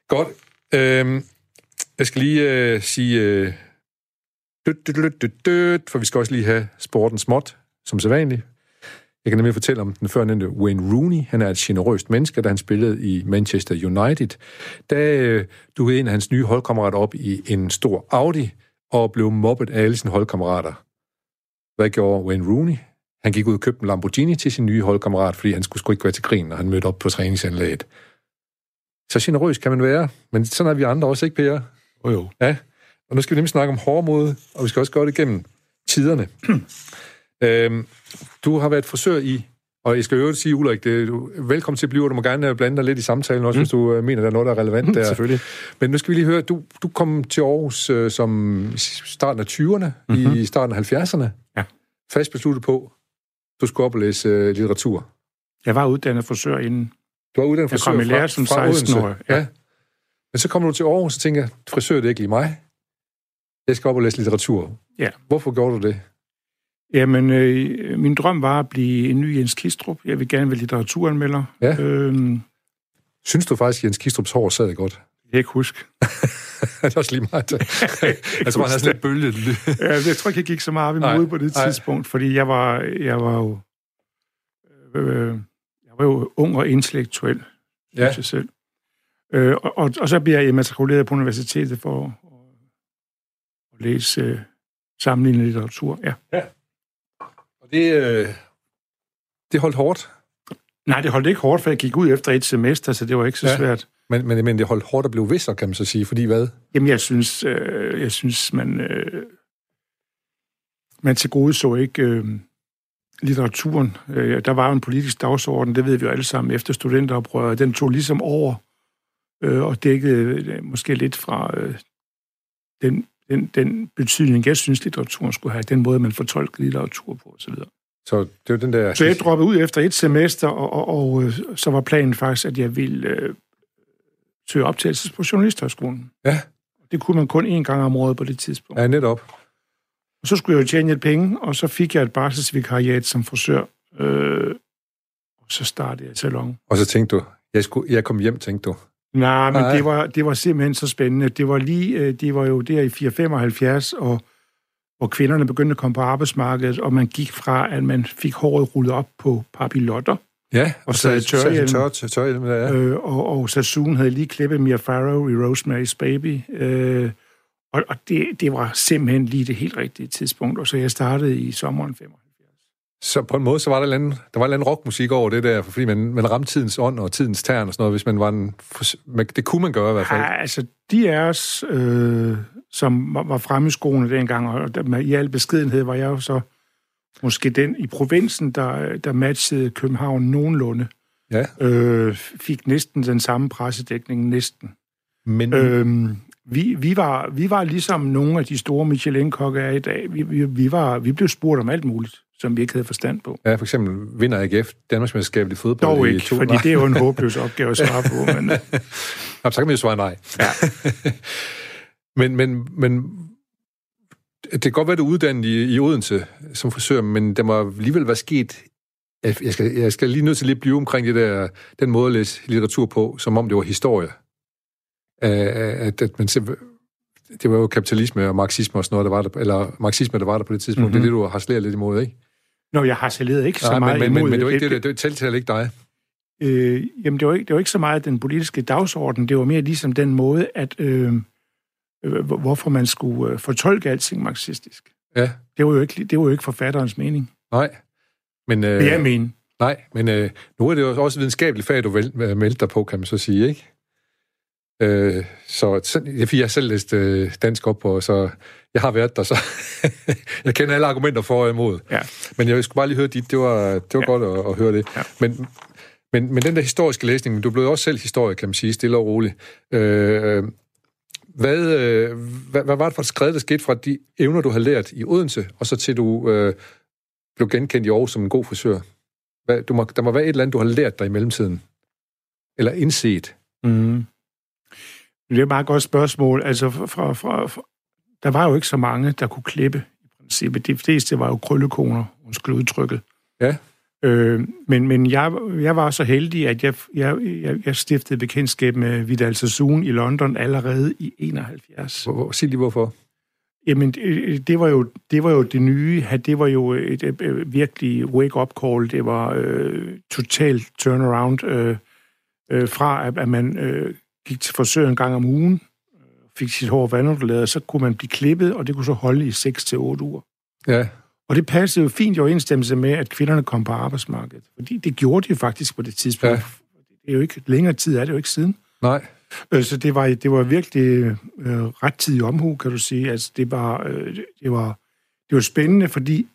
Godt. Øhm, jeg skal lige øh, sige... Øh, død, død, død, død, for vi skal også lige have sporten småt, som sædvanligt. Jeg kan nemlig fortælle om den førnævnte Wayne Rooney. Han er et generøst menneske, da han spillede i Manchester United. Da øh, dukkede en af hans nye holdkammerater op i en stor Audi, og blev mobbet af alle sine holdkammerater. Hvad gjorde Wayne Rooney? Han gik ud og købte en Lamborghini til sin nye holdkammerat, fordi han skulle sgu ikke være til grin, når han mødte op på træningsanlægget. Så generøs kan man være, men sådan er vi andre også, ikke, Per? Jo, jo. Ja, og nu skal vi nemlig snakke om hårmode, og vi skal også gøre det gennem tiderne. øhm, du har været frisør i, og jeg skal jo sige, Ulrik, det, du, velkommen til at blive, og du må gerne øh, blande dig lidt i samtalen også, mm. hvis du øh, mener, der er noget, der er relevant der. Selvfølgelig. Men nu skal vi lige høre, du, du kom til Aarhus øh, som starten af 20'erne, mm-hmm. i starten af 70'erne. Ja. Fast besluttet på, du skulle op og læse øh, litteratur. Jeg var uddannet frisør inden. Du var uddannet Jeg frisør kom i lære som 16-årig, Ja. ja. Men så kommer du til Aarhus og tænker, frisør det er ikke lige mig. Jeg skal op og læse litteratur. Ja. Hvorfor gjorde du det? Jamen, øh, min drøm var at blive en ny Jens Kistrup. Jeg vil gerne være litteraturanmelder. Ja. Øhm, Synes du faktisk, at Jens Kistrups hår sad godt? Jeg kan ikke huske. det er også lige meget. altså, man har sådan lidt bølge. Ja, jeg tror ikke, jeg gik så meget op i mode på det nej. tidspunkt, fordi jeg var, jeg var jo... Øh, jeg var jo ung og intellektuel, synes Ja. jeg selv. Øh, og, og, og så bliver jeg immatrikuleret på universitetet for at, at læse øh, sammenlignende litteratur. Ja. Og det, øh, det holdt hårdt. Nej, det holdt ikke hårdt, for jeg gik ud efter et semester, så det var ikke så Ja. svært. Men, men, men det holdt hårdt at blive visser, kan man så sige. Fordi hvad? Jamen, jeg synes, øh, jeg synes man, øh, man til gode så ikke øh, litteraturen. Øh, der var jo en politisk dagsorden, det ved vi jo alle sammen, efter studenteroprøret. Den tog ligesom over øh, og dækkede øh, måske lidt fra øh, den, den, den betydning, jeg synes, litteraturen skulle have, den måde, man fortolker litteratur på osv. Så det var den der... Så jeg droppede ud efter et semester, og, og, og øh, så var planen faktisk, at jeg ville øh, søge optagelse på Journalisthøjskolen. Ja. Det kunne man kun én gang om året på det tidspunkt. Ja, netop. Og så skulle jeg jo tjene lidt penge, og så fik jeg et barselsvikariat som frisør. Øh, og så startede jeg salon. Og så tænkte du, jeg, skulle, jeg kom hjem, tænkte du. Nej, men Nej. det var, det var simpelthen så spændende. Det var lige, øh, det var jo der i 475, og hvor kvinderne begyndte at komme på arbejdsmarkedet, og man gik fra, at man fik håret rullet op på papillotter, Ja, Og sad i tørhjelm. Tør, tør, ja. øh, og, og Sassoon havde lige klippet Mia Farrow i Rosemary's Baby, øh, og, og det, det var simpelthen lige det helt rigtige tidspunkt, og så jeg startede i sommeren 75. så på en måde, så var der, en, der var en anden rockmusik over det der, fordi man, man ramte tidens ånd og tidens tern og sådan noget, hvis man var en... Det kunne man gøre i hvert fald. Ja, altså, de af os, øh, som var, fremme i skoene dengang, og i al beskedenhed var jeg jo så måske den i provinsen, der, der matchede København nogenlunde. Ja. Øh, fik næsten den samme pressedækning, næsten. Men... Øhm, vi, vi, var, vi var ligesom nogle af de store Michelin-kokke er i dag. Vi, vi, vi, var, vi blev spurgt om alt muligt, som vi ikke havde forstand på. Ja, for eksempel vinder AGF Danmarksmesterskabet i fodbold Dog ikke, i to, fordi det er jo en håbløs opgave at svare på. Men... Jamen, så kan man jo svare nej. Ja. men, men, men det kan godt være, du er uddannet i, i Odense som frisør, men der må alligevel være sket... Jeg skal, jeg skal lige nødt til lige blive omkring det der, den måde at læse litteratur på, som om det var historie. At, at man det var jo kapitalisme og marxisme og sådan noget, der var der, eller marxisme, der var der på det tidspunkt. Mm-hmm. Det er det, du har slet lidt imod, ikke? Nå, jeg har saleret ikke Nej, så meget men, imod... Men, men det var ikke det, det, det, det ikke dig. Øh, jamen, det var, ikke, det var ikke så meget den politiske dagsorden, det var mere ligesom den måde, at øh, hvorfor man skulle øh, fortolke alting marxistisk. Ja. Det var jo ikke, det var jo ikke forfatterens mening. Nej. Men, øh, det jeg mener. Nej, men øh, nu er det jo også videnskabeligt fag, du meldte dig på, kan man så sige, ikke? Øh, så, jeg har selv læst øh, dansk op på, så jeg har været der, så jeg kender alle argumenter for og imod. Ja. Men jeg skulle bare lige høre dit, det var, det var ja. godt at, at høre det. Ja. Men, men, men den der historiske læsning, du blev også selv historiker, kan man sige, stille og roligt. Øh, hvad, øh, hvad, hvad var det for et skridt, der skete fra de evner, du har lært i Odense, og så til du øh, blev genkendt i Aarhus som en god frisør? Hvad, du må, der må være et eller andet, du har lært dig i mellemtiden. Eller indset. Mm. Det er et meget godt spørgsmål. Altså, fra, fra, fra, der var jo ikke så mange, der kunne klippe i princippet. De fleste var jo krøllekoner, undskyld udtrykket. Ja. Øh, men men jeg, jeg var så heldig, at jeg, jeg, jeg, jeg stiftede bekendtskab med Vidal Sassoon i London allerede i 71. Hvor, sig lige hvorfor. Jamen, det, det, var jo, det var jo det nye. Det var jo et, et, et virkelig wake-up call. Det var øh, total turnaround øh, øh, fra, at, at man øh, gik til frisør en gang om ugen, fik sit hår vandunduladet, så kunne man blive klippet, og det kunne så holde i 6 til otte uger. Ja. Og det passede jo fint i overensstemmelse med, at kvinderne kom på arbejdsmarkedet. Fordi det gjorde de jo faktisk på det tidspunkt. Ja. Det er jo ikke længere tid, er det jo ikke siden. Nej. Øh, så det var, det var virkelig øh, ret tid i omhu, kan du sige. Altså, det var, øh, det var, det var spændende, fordi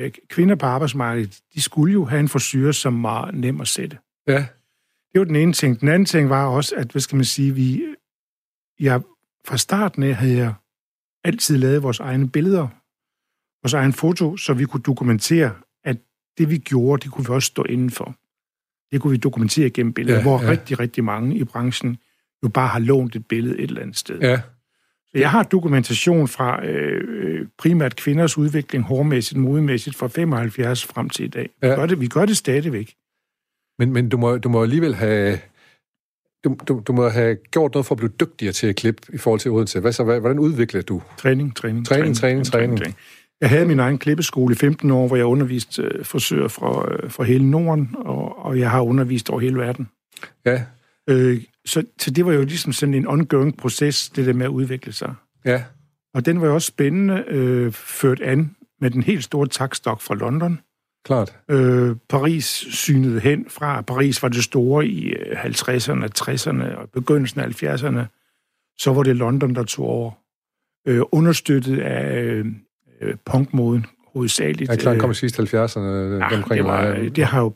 øh, kvinder på arbejdsmarkedet, de skulle jo have en forsyre, som var nem at sætte. Ja. Det var den ene ting. Den anden ting var også, at, hvad skal man sige, vi, jeg, fra starten af havde jeg altid lavet vores egne billeder, vores egen foto, så vi kunne dokumentere, at det vi gjorde, det kunne vi også stå indenfor. Det kunne vi dokumentere gennem billeder, ja, hvor ja. rigtig, rigtig mange i branchen jo bare har lånt et billede et eller andet sted. Ja. Så jeg har dokumentation fra øh, primært kvinders udvikling, hårmæssigt, modemæssigt, fra 75 frem til i dag. Ja. Vi, gør det, vi gør det stadigvæk. Men, men du, må, du må alligevel have... Du, du, du må have gjort noget for at blive dygtigere til at klippe i forhold til Odense. Hvad så, hvordan udviklede du? Træning, træning, træning, træning, træning. træning. Jeg havde min egen klippeskole i 15 år, hvor jeg underviste øh, frisører fra, øh, fra hele Norden, og, og jeg har undervist over hele verden. Ja. Øh, så, så det var jo ligesom sådan en ongoing proces, det der med at udvikle sig. Ja. Og den var jo også spændende, øh, ført an med den helt store takstok fra London. Klart. Øh, Paris synede hen fra. Paris var det store i 50'erne, øh, 60'erne og begyndelsen af 70'erne. Så var det London, der tog over. Øh, understøttet af øh, punkmoden hovedsageligt. Ja, klart, kom i sidste 70'erne. Ja, omkring det, var, det har jo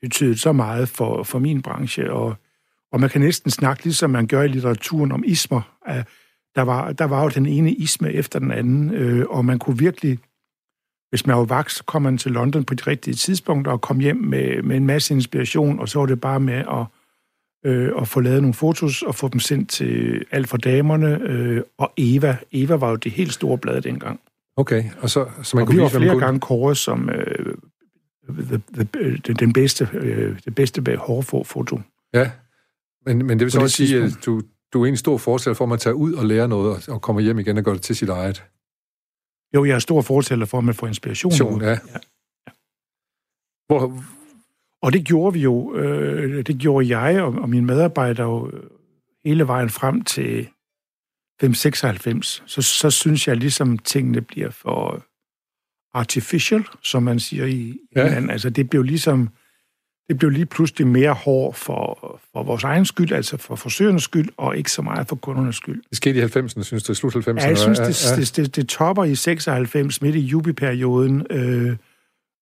betydet så meget for, for min branche, og, og man kan næsten snakke, ligesom man gør i litteraturen om ismer. Der var, der var jo den ene isme efter den anden, øh, og man kunne virkelig hvis man var vaks, så kom man til London på de rigtige tidspunkter og kom hjem med, med en masse inspiration, og så var det bare med at, øh, at få lavet nogle fotos og få dem sendt til alt for damerne. Øh, og Eva, Eva var jo det helt store blad dengang. Okay, og så, så man og kunne vi var flere gange kåret som øh, the, the, the, den bedste, øh, det bedste hårfoto. Ja, men, men det vil så også sige, at du, du er en stor forskel for, at man tager ud og lærer noget, og kommer hjem igen og gør det til sit eget. Jo, jeg er stor fortæller for, at man får inspiration. Ja. ja. ja. Hvor... Og det gjorde vi jo, øh, det gjorde jeg og, og mine medarbejdere jo øh, hele vejen frem til 596. Så, så synes jeg ligesom, tingene bliver for artificial, som man siger i ja. England. Altså, det blev ligesom det blev lige pludselig mere hård for, for vores egen skyld, altså for forsøgernes skyld, og ikke så meget for kundernes skyld. Det skete i 90'erne, synes du, slut 90'erne? Ja, jeg synes, det, ja. det, det, det topper i 96, midt i jubiperioden, øh,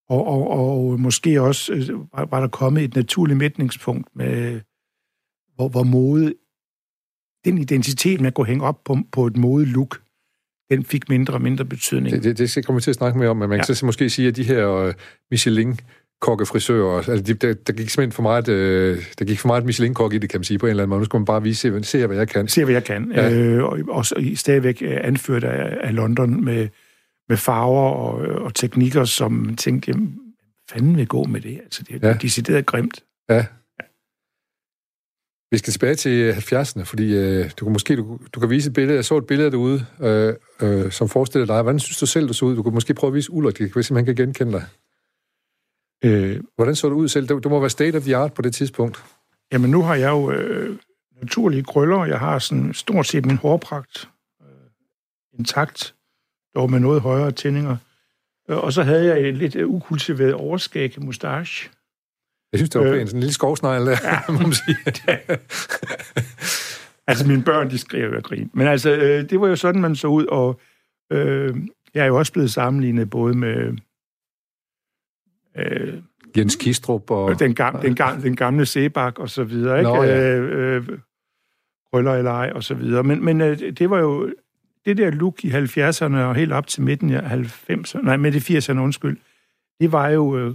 og, og, og måske også øh, var, var der kommet et naturligt mætningspunkt, med, hvor, hvor mode, den identitet, man kunne hænge op på, på et mode-look, den fik mindre og mindre betydning. Det, det, det skal komme til at snakke mere om, men man ja. kan så måske sige, at de her uh, Michelin kokkefrisører. Altså, der, der gik simpelthen for meget, øh, der gik for meget Michelin-kok i det, kan man sige, på en eller anden måde. Nu skal man bare vise, se, hvad jeg kan. Se, hvad jeg kan. Ja. Øh, og også stadigvæk øh, anført af, af London med, med farver og, og teknikker, som tænkte, jamen, fanden vil gå med det? Altså, det er ja. decideret grimt. Ja. Vi skal tilbage til 70'erne, fordi øh, du kan måske du, du kan vise et billede. Jeg så et billede derude, øh, øh, som forestiller dig. Hvordan synes du selv, du så ud? Du kan måske prøve at vise Ulrik, hvis man kan genkende dig. Øh, hvordan så det ud selv? Du, må være state of the art på det tidspunkt. Jamen, nu har jeg jo øh, naturlige krøller. Jeg har sådan stort set min hårpragt øh, intakt, dog med noget højere tændinger. Øh, og så havde jeg et lidt ukultiveret overskæg mustache. Jeg synes, det var pænt. Sådan en lille skovsnegl der, ja. må man sige. altså, mine børn, de skrev af grin. Men altså, øh, det var jo sådan, man så ud, og øh, jeg er jo også blevet sammenlignet både med Øh, Jens Kistrup og... Den, gam, den, gam, den gamle Sebak og så videre, ikke? Nå, ja. øh, øh, Krøller eller ej, og så videre. Men, men øh, det var jo... Det der look i 70'erne og helt op til midten af 90'erne, nej, midt i 80'erne, undskyld, det var jo øh,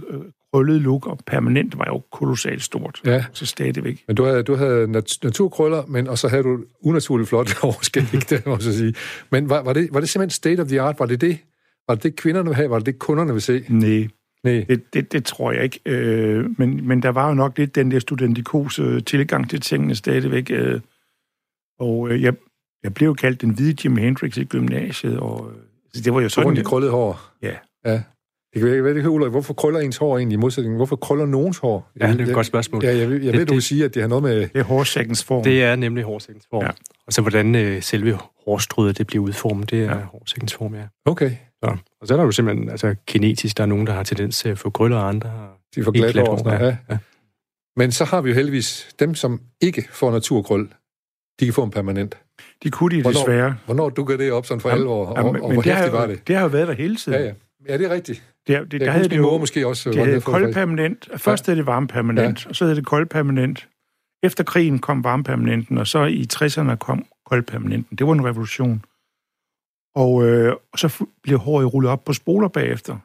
krøllet look, og permanent var jo kolossalt stort. Ja. Så stadigvæk. Men du havde, du havde nat- naturkrøller, men, og så havde du unaturligt flot overskæg, det må jeg sige. Men var, var, det, var det simpelthen state of the art? Var det det? Var det det, kvinderne vil have? Var det det, kunderne vil se? Nej, Nej. Det, det, det tror jeg ikke. Øh, men, men der var jo nok lidt den der studentikose tilgang til tingene stadigvæk. Øh, og øh, jeg, jeg blev kaldt den hvide Jimi Hendrix i gymnasiet, og øh, det var jo sådan... Rundt i krøllet hår. Ja. Ja. Det kan være, det Ulrik, hvorfor krøller ens hår egentlig i modsætning? Hvorfor krøller nogens hår? Ja, det er et godt spørgsmål. Ja, jeg, jeg, jeg det, ved, du vil sige, at det har noget med... Det er hårsækkens form. Det er nemlig hårsækkens form. Ja. Og så hvordan øh, selve hårstrødet det bliver udformet, det er ja. hårsækkens form, ja. Okay. Så, og så er der jo simpelthen altså, kinetisk, der er nogen, der har tendens til at få krøller, og andre har De får glat hår. Ja. Ja. ja. Men så har vi jo heldigvis dem, som ikke får naturkrøl, de kan få en permanent. De kunne de hvornår, desværre. Hvornår dukker det op sådan for alvor, og, jamen, og, og hvor hæftigt var det? Det har jo været der hele tiden. Ja, ja. Ja, det er rigtigt. Det, det, det der havde det jo, måske også. Det havde koldpermanent. Først ja. hed det varmepermanent, ja. og så hed det koldpermanent. Efter krigen kom varmepermanenten, og så i 60'erne kom koldpermanenten. Det var en revolution. Og, øh, og så blev håret rullet op på spoler bagefter.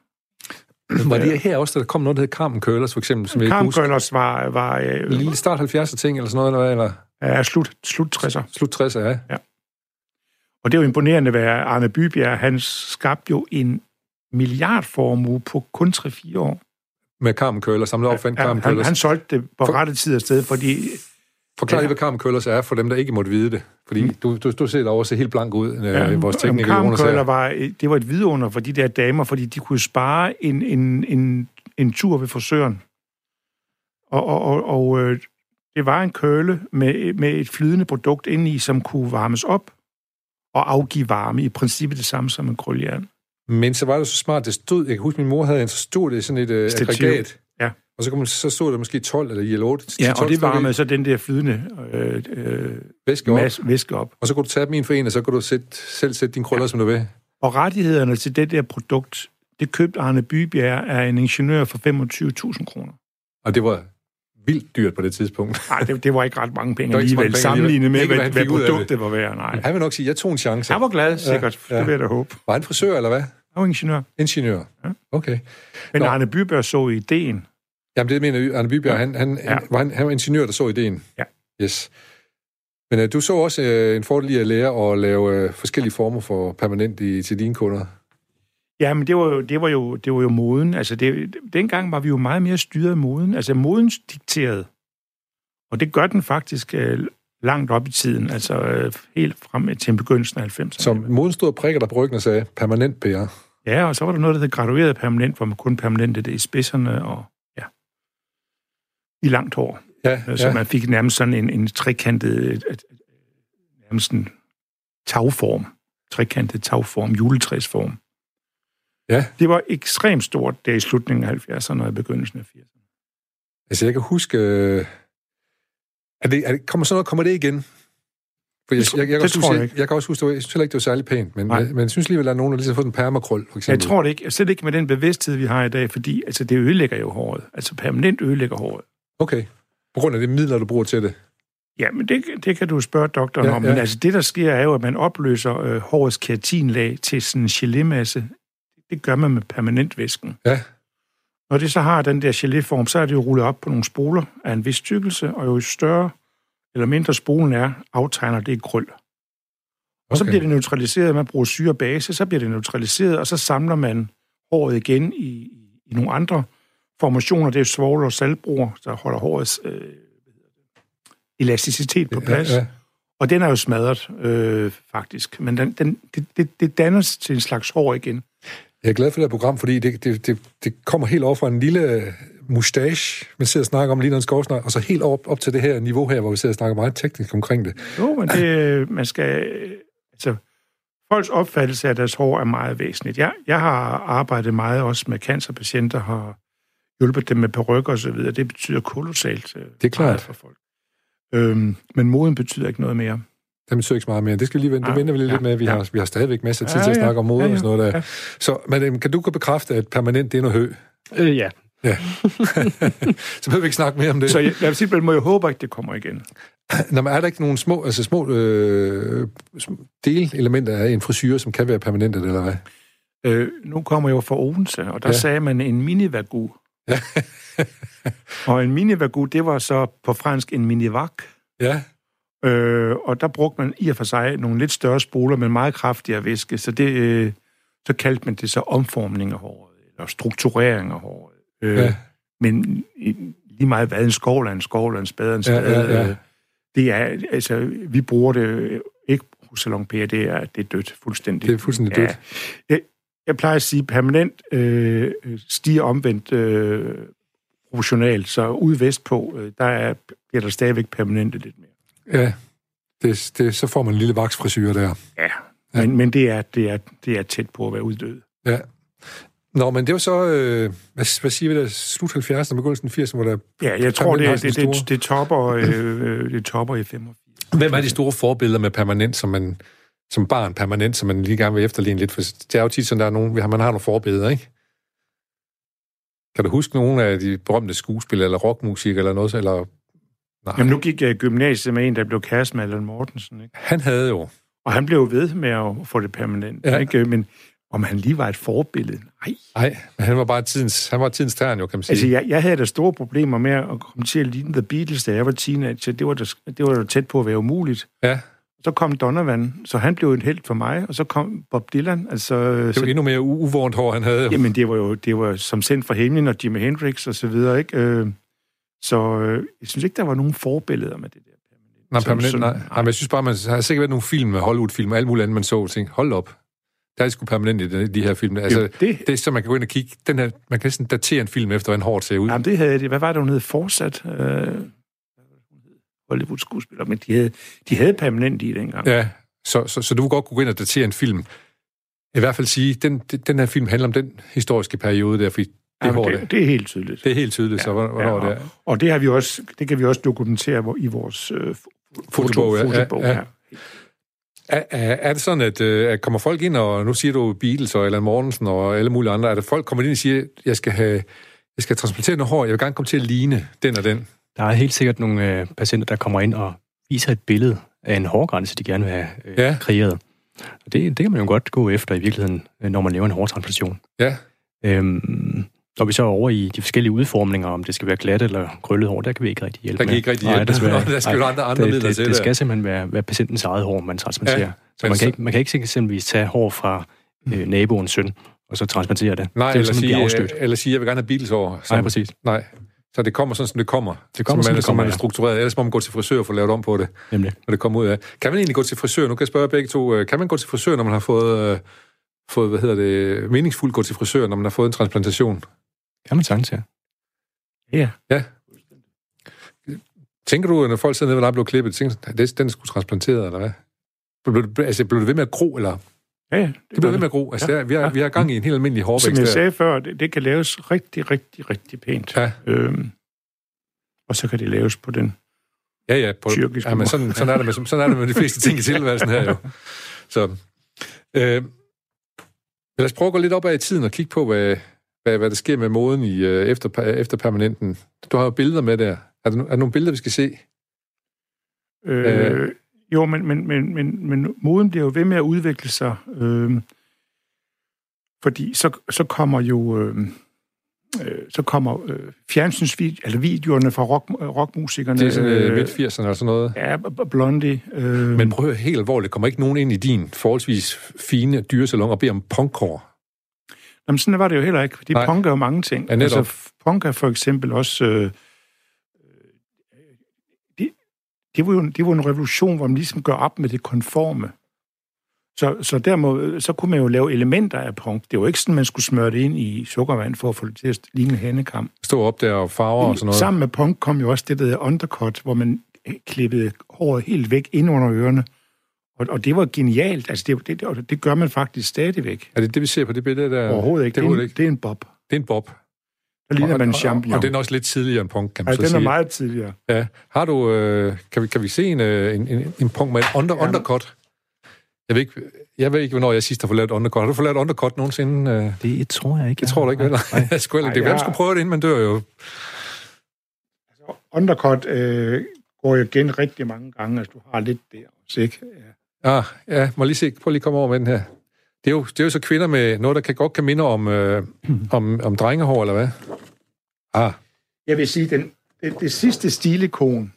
Var det her også, der kom noget, der hed Curlers, for eksempel? Som Curlers var... var øh, en lille start 70'er ting, eller sådan noget, eller? Ja, slut, slut 60'er. Slut 60'er, ja. ja. Og det er jo imponerende, hvad Arne Bybjerg, han skabte jo en milliardformue på kun 3-4 år. Med Carmen Curlers, samlet opfandt ja, Carmen han, Han, han solgte det på for... rette tid af sted, fordi Forklar lige, hvad karmkøllers er for dem, der ikke måtte vide det. Fordi mm. du, du, du ser derovre se helt blank ud, ja, øh, vores teknikere. Karmkøller var, det var et vidunder for de der damer, fordi de kunne spare en, en, en, en tur ved frisøren. Og, og, og, og øh, det var en køle med, med et flydende produkt indeni, som kunne varmes op og afgive varme. I princippet det samme som en krøljern. Men så var det så smart, det stod, jeg kan huske, min mor havde en, så stod det sådan et øh, aggregat, og så, kunne man, så stod der måske 12 eller i 8. Ja, og det var med så den der flydende øh, øh, væske, op. Mas, væske op. Og så kunne du tage dem en for en, og så kunne du sætte, selv sætte dine krøller, ja. som du vil. Og rettighederne til det der produkt, det købte Arne Bybjerg af en ingeniør for 25.000 kroner. Og det var vildt dyrt på det tidspunkt. Nej, det, det var ikke ret mange penge alligevel, penge sammenlignet med, hvad, hvad, hvad produktet var værd. Nej. Han vil nok sige, jeg tog en chance. Han var glad, sikkert. Ja, ja. Det vil jeg da håbe. Var han frisør, eller hvad? Han var ingeniør. Ingeniør? Ja. Okay. Men Nå. Arne Bybjerg så ideen, Jamen, det mener Arne Bybjerg. Ja. Han, han, ja. var, han, han var ingeniør, der så ideen. Ja. Yes. Men uh, du så også uh, en fordel i at lære at lave uh, forskellige former for permanent i, til dine kunder. Ja, men det var jo, det var jo, det var jo moden. Altså, det, dengang var vi jo meget mere styret af moden. Altså, moden dikterede. Og det gør den faktisk uh, langt op i tiden. Altså, uh, helt frem til begyndelsen af 90'erne. Så moden stod og prikker der på ryggen og sagde, permanent PR. Ja, og så var der noget, der hed gradueret permanent, hvor man kun permanente det i spidserne og i langt hår. Ja, øh, så ja. man fik nærmest sådan en, en trekantet, nærmest en tagform, trekantet tagform, juletræsform. Ja. Det var ekstremt stort der i slutningen af 70'erne og i begyndelsen af 80'erne. Altså, jeg kan huske... Øh, er det, er det, kommer sådan noget, kommer det igen? For jeg, jeg, jeg, kan det tror jeg jeg, ikke. jeg kan også huske, jeg synes heller ikke, det var særlig pænt, men, men jeg synes alligevel, at der er nogen, der lige har fået en permakrøl, for Jeg eksempel. tror det ikke, slet ikke med den bevidsthed, vi har i dag, fordi altså, det ødelægger jo håret. Altså permanent ødelægger håret. Okay. På grund af det midler, du bruger til det. Ja, men det, det kan du spørge doktoren Ja, ja, om. ja. Men altså, det, der sker, er jo, at man opløser øh, hårets keratinlag til sådan en gelémasse. Det gør man med permanentvæsken. Ja. Når det så har den der geléform, så er det jo rullet op på nogle spoler af en vis tykkelse, og jo større eller mindre spolen er, aftegner det et krøl. Og så Okay. bliver det neutraliseret, man bruger syre og base, så bliver det neutraliseret, og så samler man håret igen i, i, nogle andre formationer. Det er svovl og saltbruger, der holder hårets øh, elasticitet på plads. Ja, ja. Og den er jo smadret, øh, faktisk. Men den, den, det, det, det dannes til en slags hår igen. Jeg er glad for det her program, fordi det, det, det, det kommer helt over fra en lille mustache, man sidder og snakker om lige en skovsnak, og så helt op, op til det her niveau her, hvor vi sidder og snakker meget teknisk omkring det. Jo, men det, man skal... Altså, folks opfattelse af deres hår er meget væsentligt. Jeg, jeg har arbejdet meget også med cancerpatienter, har hjulpet dem med perukker og så videre. Det betyder kolossalt øh, Det er klart. for folk. Øhm, men moden betyder ikke noget mere. Det betyder ikke så meget mere. Det skal vi lige vente, det Ja, venter vi lige ja, lidt med. Vi ja. har, vi har stadigvæk masser af tid Ja, til at ja, snakke om mode ja, ja, og sådan noget der. ja. Så, men kan du kunne bekræfte, at permanent det er noget hø? Øh, ja. Så behøver vi ikke snakke mere om det. Så jeg, jeg simpelthen må jeg håbe, at det kommer igen. Nå, men er der ikke nogle små, altså små øh, delelementer af en frisyr, som kan være permanente, eller hvad? Øh, nu kommer jeg jo fra Odense, og der Ja. ja. sagde man en minivagu. Ja. og en minivagu, det var så på fransk en minivak. Ja, Øh, og der brugte man i og for sig nogle lidt større spoler, men meget kraftigere væske, så det, øh, så kaldte man det så omformning af håret, eller strukturering af håret. Øh, Ja. ja. Men lige meget hvad en skovl er en skovl, en spade en Ja, spade. ja, ja. øh, Det er, altså, vi bruger det øh, ikke hos Salon Per, det er, det er dødt fuldstændig. det er fuldstændig dødt. Ja. Jeg, jeg plejer at sige, permanent øh, stiger omvendt øh, proportionalt, så ude vestpå, øh, der er, bliver der stadigvæk permanente lidt mere. Ja, det, det, så får man en lille vaksfrisyr der. Ja, men, men det, er, det, er, det er tæt på at være uddød. Ja. Nå, men det var så, øh, hvad, hvad siger vi der, slut 70'erne, begyndelsen af 80'erne, hvor der... Ja, jeg tror, det, er, det, det, store- det, topper, øh, det topper i 85. Hvem er de store forbilleder med permanent, som man som barn permanent, som man lige gerne vil efterligne lidt? For det er jo tit sådan, der er nogen, man har nogle forbilleder, ikke? Kan du huske nogle af de berømte skuespillere, eller rockmusik, eller noget, eller... Nej, Jamen, nu gik jeg i gymnasiet med en, der blev kæreste med Allan Mortensen, ikke? han havde jo... og han blev ved med at få det permanent. Ja. Ikke? Men om han lige var et forbillede? Nej. Nej, men han var bare tidens, han var tidens tern, jo, kan man sige. Altså, jeg, jeg havde da store problemer med at komme til at ligne The Beatles, da jeg var teenager. Det var da, det var da tæt på at være umuligt. ja, Så kom Donovan, så han blev en helt for mig, og så kom Bob Dylan. Altså, det var så, endnu mere uvårent hår, han havde jo. jamen, det var jo det var som sendt fra himlen, og Jimi Hendrix og så videre, ikke? Øh, så øh, jeg synes ikke, der var nogen forbilleder med det der. Nej, permanent, nej. nej. nej. men jeg synes bare, man har sikkert været nogle film med Hollywood-film alt muligt andet, man så og tænkte, hold op. Der er sgu permanent i de, de her film. Altså, det, det er så, man kan gå ind og kigge. Den her, man kan næsten datere en film efter, hvordan hårdt ser ud. jamen, det havde det. Hvad var det, hun hed? Fortsat? Øh, Hollywood-skuespiller, men de havde, de havde permanent i dengang. Ja, så, så, så du godt kunne gå ind og datere en film. I hvert fald sige, den, den her film handler om den historiske periode der, fordi det, Jamen, hvor det, det, det er helt tydeligt. det er helt tydeligt, så hvornår ja, ja, det og, er. og det, har vi også, det kan vi også dokumentere i vores øh, fo- Fotobog, ja, ja, fotobog, ja. ja. Er, er, er det sådan, at øh, at kommer folk ind, og nu siger du Beatles og Allan Mortensen og alle mulige andre, er det folk kommer ind og siger, jeg skal have, jeg skal transplantere noget hår, jeg vil gerne komme til at ligne den og den. Der er helt sikkert nogle øh, patienter, der kommer ind og viser et billede af en hårgrænse, de gerne vil have øh, Ja. ja. kreeret. Og det, det kan man jo godt gå efter i virkeligheden, øh, når man laver en hårtransplantation. Ja, Øhm, når vi så er over i de forskellige udformninger, om det skal være glat eller krøllet hår, der kan vi ikke rigtig hjælpe der kan med. ikke rigtig Nej, hjælpe. desværre. der skal jo Nej, andre, andre det, midler det, til. det der. skal simpelthen være, være patientens eget hår, man transplanterer. Ja, så man kan, ikke, man kan ikke eksempelvis tage hår fra øh, naboens søn, og så transplantere det. Nej, det eller simpelthen sige, afstødt. eller sige, jeg vil gerne have Beatles over. Nej, præcis. Nej, så det kommer sådan, som det kommer. Det kommer, som som man, det som man kommer, er ja. struktureret. Ellers må man gå til frisør og få lavet om på det, Nemlig. når det kommer ud af. Kan man egentlig gå til frisør? Nu kan jeg spørge begge to. øh, Kan man gå til frisør, når man har fået, øh, fået hvad hedder det, meningsfuldt gå til frisør, når man har fået en transplantation? Kan man sagtens, ja. Ja. Tænker du, når folk sidder nede, hvor der er blevet klippet, tænker du, "Det- den sgu transplanteret, eller hvad? Blev, blev, altså, blev det ved med at gro, eller? Ja, ja. Det bliver ved med at gro. Altså, ja. der, vi, har, Ja. vi har gang i en helt almindelig hårvækst Som jeg der. sagde før, det, det kan laves rigtig, rigtig, rigtig pænt. Ja. Øhm, og så kan det laves på den Ja, ja. På, Tyrkisk ja men sådan, sådan, er det med, sådan er det med de fleste ting i tilværelsen her jo. Så, øh, lad os prøve at gå lidt op ad i tiden og kigge på, hvad, hvad, hvad der sker med moden i, øh, efter, efter permanenten. Du har jo billeder med der. Er der, er der nogle billeder, vi skal se? Øh, jo, men, men, men, men, men moden bliver jo ved med at udvikle sig. Øh, fordi så, så kommer jo... Øh, øh, så kommer øh, fjernsynsvideoerne, eller videoerne fra rock, rockmusikerne. Det er sådan øh, midt-80'erne og sådan noget. Ja, Blondie. Øh, Men prøv at høre helt alvorligt. Kommer ikke nogen ind i din forholdsvis fine dyresalon og beder om punkhår? Jamen, sådan var det jo heller ikke, fordi Nej. punk er jo mange ting. Ja, netop. altså, punk er for eksempel også... Øh, øh, det, det, var jo, det var en revolution, hvor man ligesom gør op med det konforme. Så, så dermed, så kunne man jo lave elementer af punk. Det var ikke sådan, man skulle smøre det ind i sukkervand for at få det til at ligne en hannekam. Stå op der og farver og sådan noget. Sammen med punk kom jo også det, der hedder undercut, hvor man klippede håret helt væk ind under ørerne. Og, og det var genialt. Altså, det, det, og det gør man faktisk stadigvæk. Er det det, vi ser på det billede der? Overhovedet ikke. Det er, er, en, ikke. det er en bob. Det er en bob. Der ligner Og- man en og- champignon. Og den er også lidt tidligere end punk, kan man Ja, så den er sige. meget tidligere. Ja. Har du, øh, kan, vi, kan vi se en, øh, en, en, en punk med en under, Ja. undercut? Jeg ved, ikke, jeg ved ikke, hvornår jeg sidst har fået lavet undercut. Har du fået lavet undercut nogensinde? Øh, Det tror jeg ikke. det tror du ikke, vel? Nej. Jeg skulle, det være, jeg- skulle prøve det, inden man dør jo. Undercut øh, går jo igen rigtig mange gange, altså du har lidt der også, ikke? Ja. Ah, ja, må lige se. Prøv lige komme over med den her. Det er jo, det er jo så kvinder med noget, der kan, godt kan minde om, øh, om, om drengehår, eller hvad? Ah, Jeg vil sige, den, det, det sidste stilikon,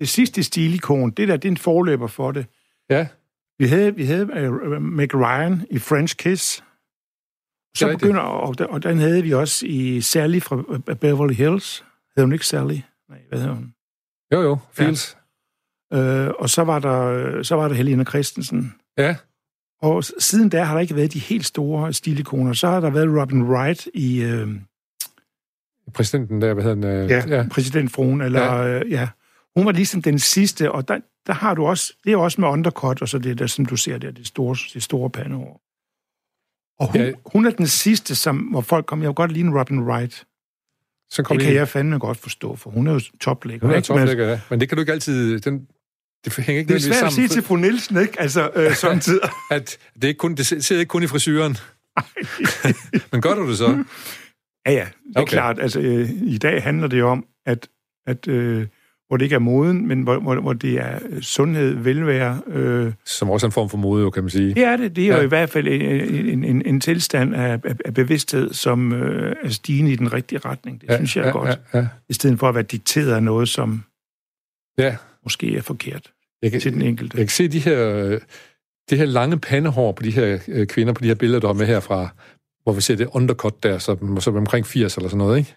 det sidste stilikon, det der, det er en forløber for det. ja. Vi havde, vi havde uh, Meg Ryan i French Kiss. Så Det er begynder, og, og den havde vi også i Sally fra øh, Beverly Hills. Hed hun ikke Sally? Nej, hvad hedder hun? Jo, jo. Feels. Øh, og så var der, så var der Helena Christensen. Ja. Og siden da har der ikke været de helt store stilikoner. Så har der været Robin Wright i øh, Præsidenten der, hvad hedder den? Øh, ja, ja. præsidentfruen. Eller, ja. Øh, ja. Hun var ligesom den sidste, og der, der har du også, det er også med undercut, og så det der, som du ser der, det store, det store pandehår. Og hun, Ja. hun er den sidste, som, hvor folk kommer, jeg vil godt lide en Robin Wright. Så kom Det kan jeg fandme godt forstå, for hun er jo toplægger. Hun er toplægger, ja. Men det kan du ikke altid... Den, det hænger ikke Det er svært at sige sammen, til fru Nielsen, ikke? Altså, øh, samtidig. at det, er ikke kun, det sidder ikke kun i frisyren. Men gør du det så? Ja, ja, det er Okay. klart. Altså, øh, i dag handler det om, at, at øh, hvor det ikke er moden, men hvor, hvor, hvor det er øh, sundhed, velvære. Øh, Som også er en form for mode, jo, kan man sige. det er det. Det er Ja. jo i hvert fald en, en, en, en tilstand af, af, af bevidsthed, som øh, er stigende i den rigtige retning. Det ja, synes jeg er ja, godt. Ja, ja. I stedet for at være dikteret af noget, som ja. Måske er forkert Jeg, kan, til den enkelte. jeg kan se de her, øh, det her lange pandehår på de her øh, kvinder, på de her billeder, der er med herfra, hvor vi ser det undercut der, så, så omkring 80 eller sådan noget, ikke?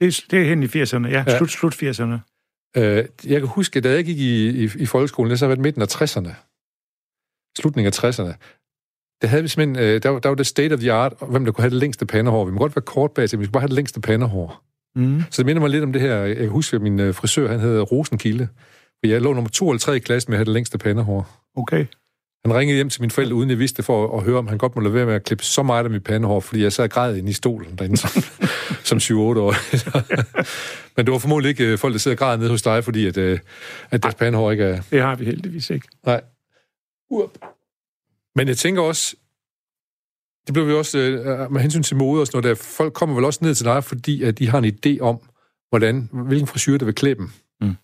Det, er- det er hen i 80'erne, ja. Ja. Slut, slut 80'erne. Øh, jeg kan huske, da jeg gik i, i, i folkeskolen, det så har været midten af 60'erne. Slutningen af 60'erne. Der havde vi simpelthen, øh, der, var- der var det state of the art, hvem der kunne have det længste pandehår. Vi må godt være kort bag men vi skulle bare have det længste pandehår. Mm. Så det minder mig lidt om det her, jeg kan huske, at min øh, frisør, han hed Rosenkilde. For jeg lå nummer to eller tre i klassen med at have det længste pandehår. Okay. Han ringede hjem til mine forældre, uden jeg vidste det, for at, høre, om han godt må lade være med at klippe så meget af mit pandehår, fordi jeg sad og græd inde i stolen derinde som, som 7-8 år. Men det var formodentlig ikke øh, folk, der sidder og græder nede hos dig, fordi at, øh, at deres pandehår ikke er... Det har vi heldigvis ikke. Nej. Uop. Men jeg tænker også, det blev vi også, øh, med hensyn til mode og sådan noget der, folk kommer vel også ned til dig, fordi at de har en idé om, hvordan, hvilken frisyr, der vil klæde dem. Mm.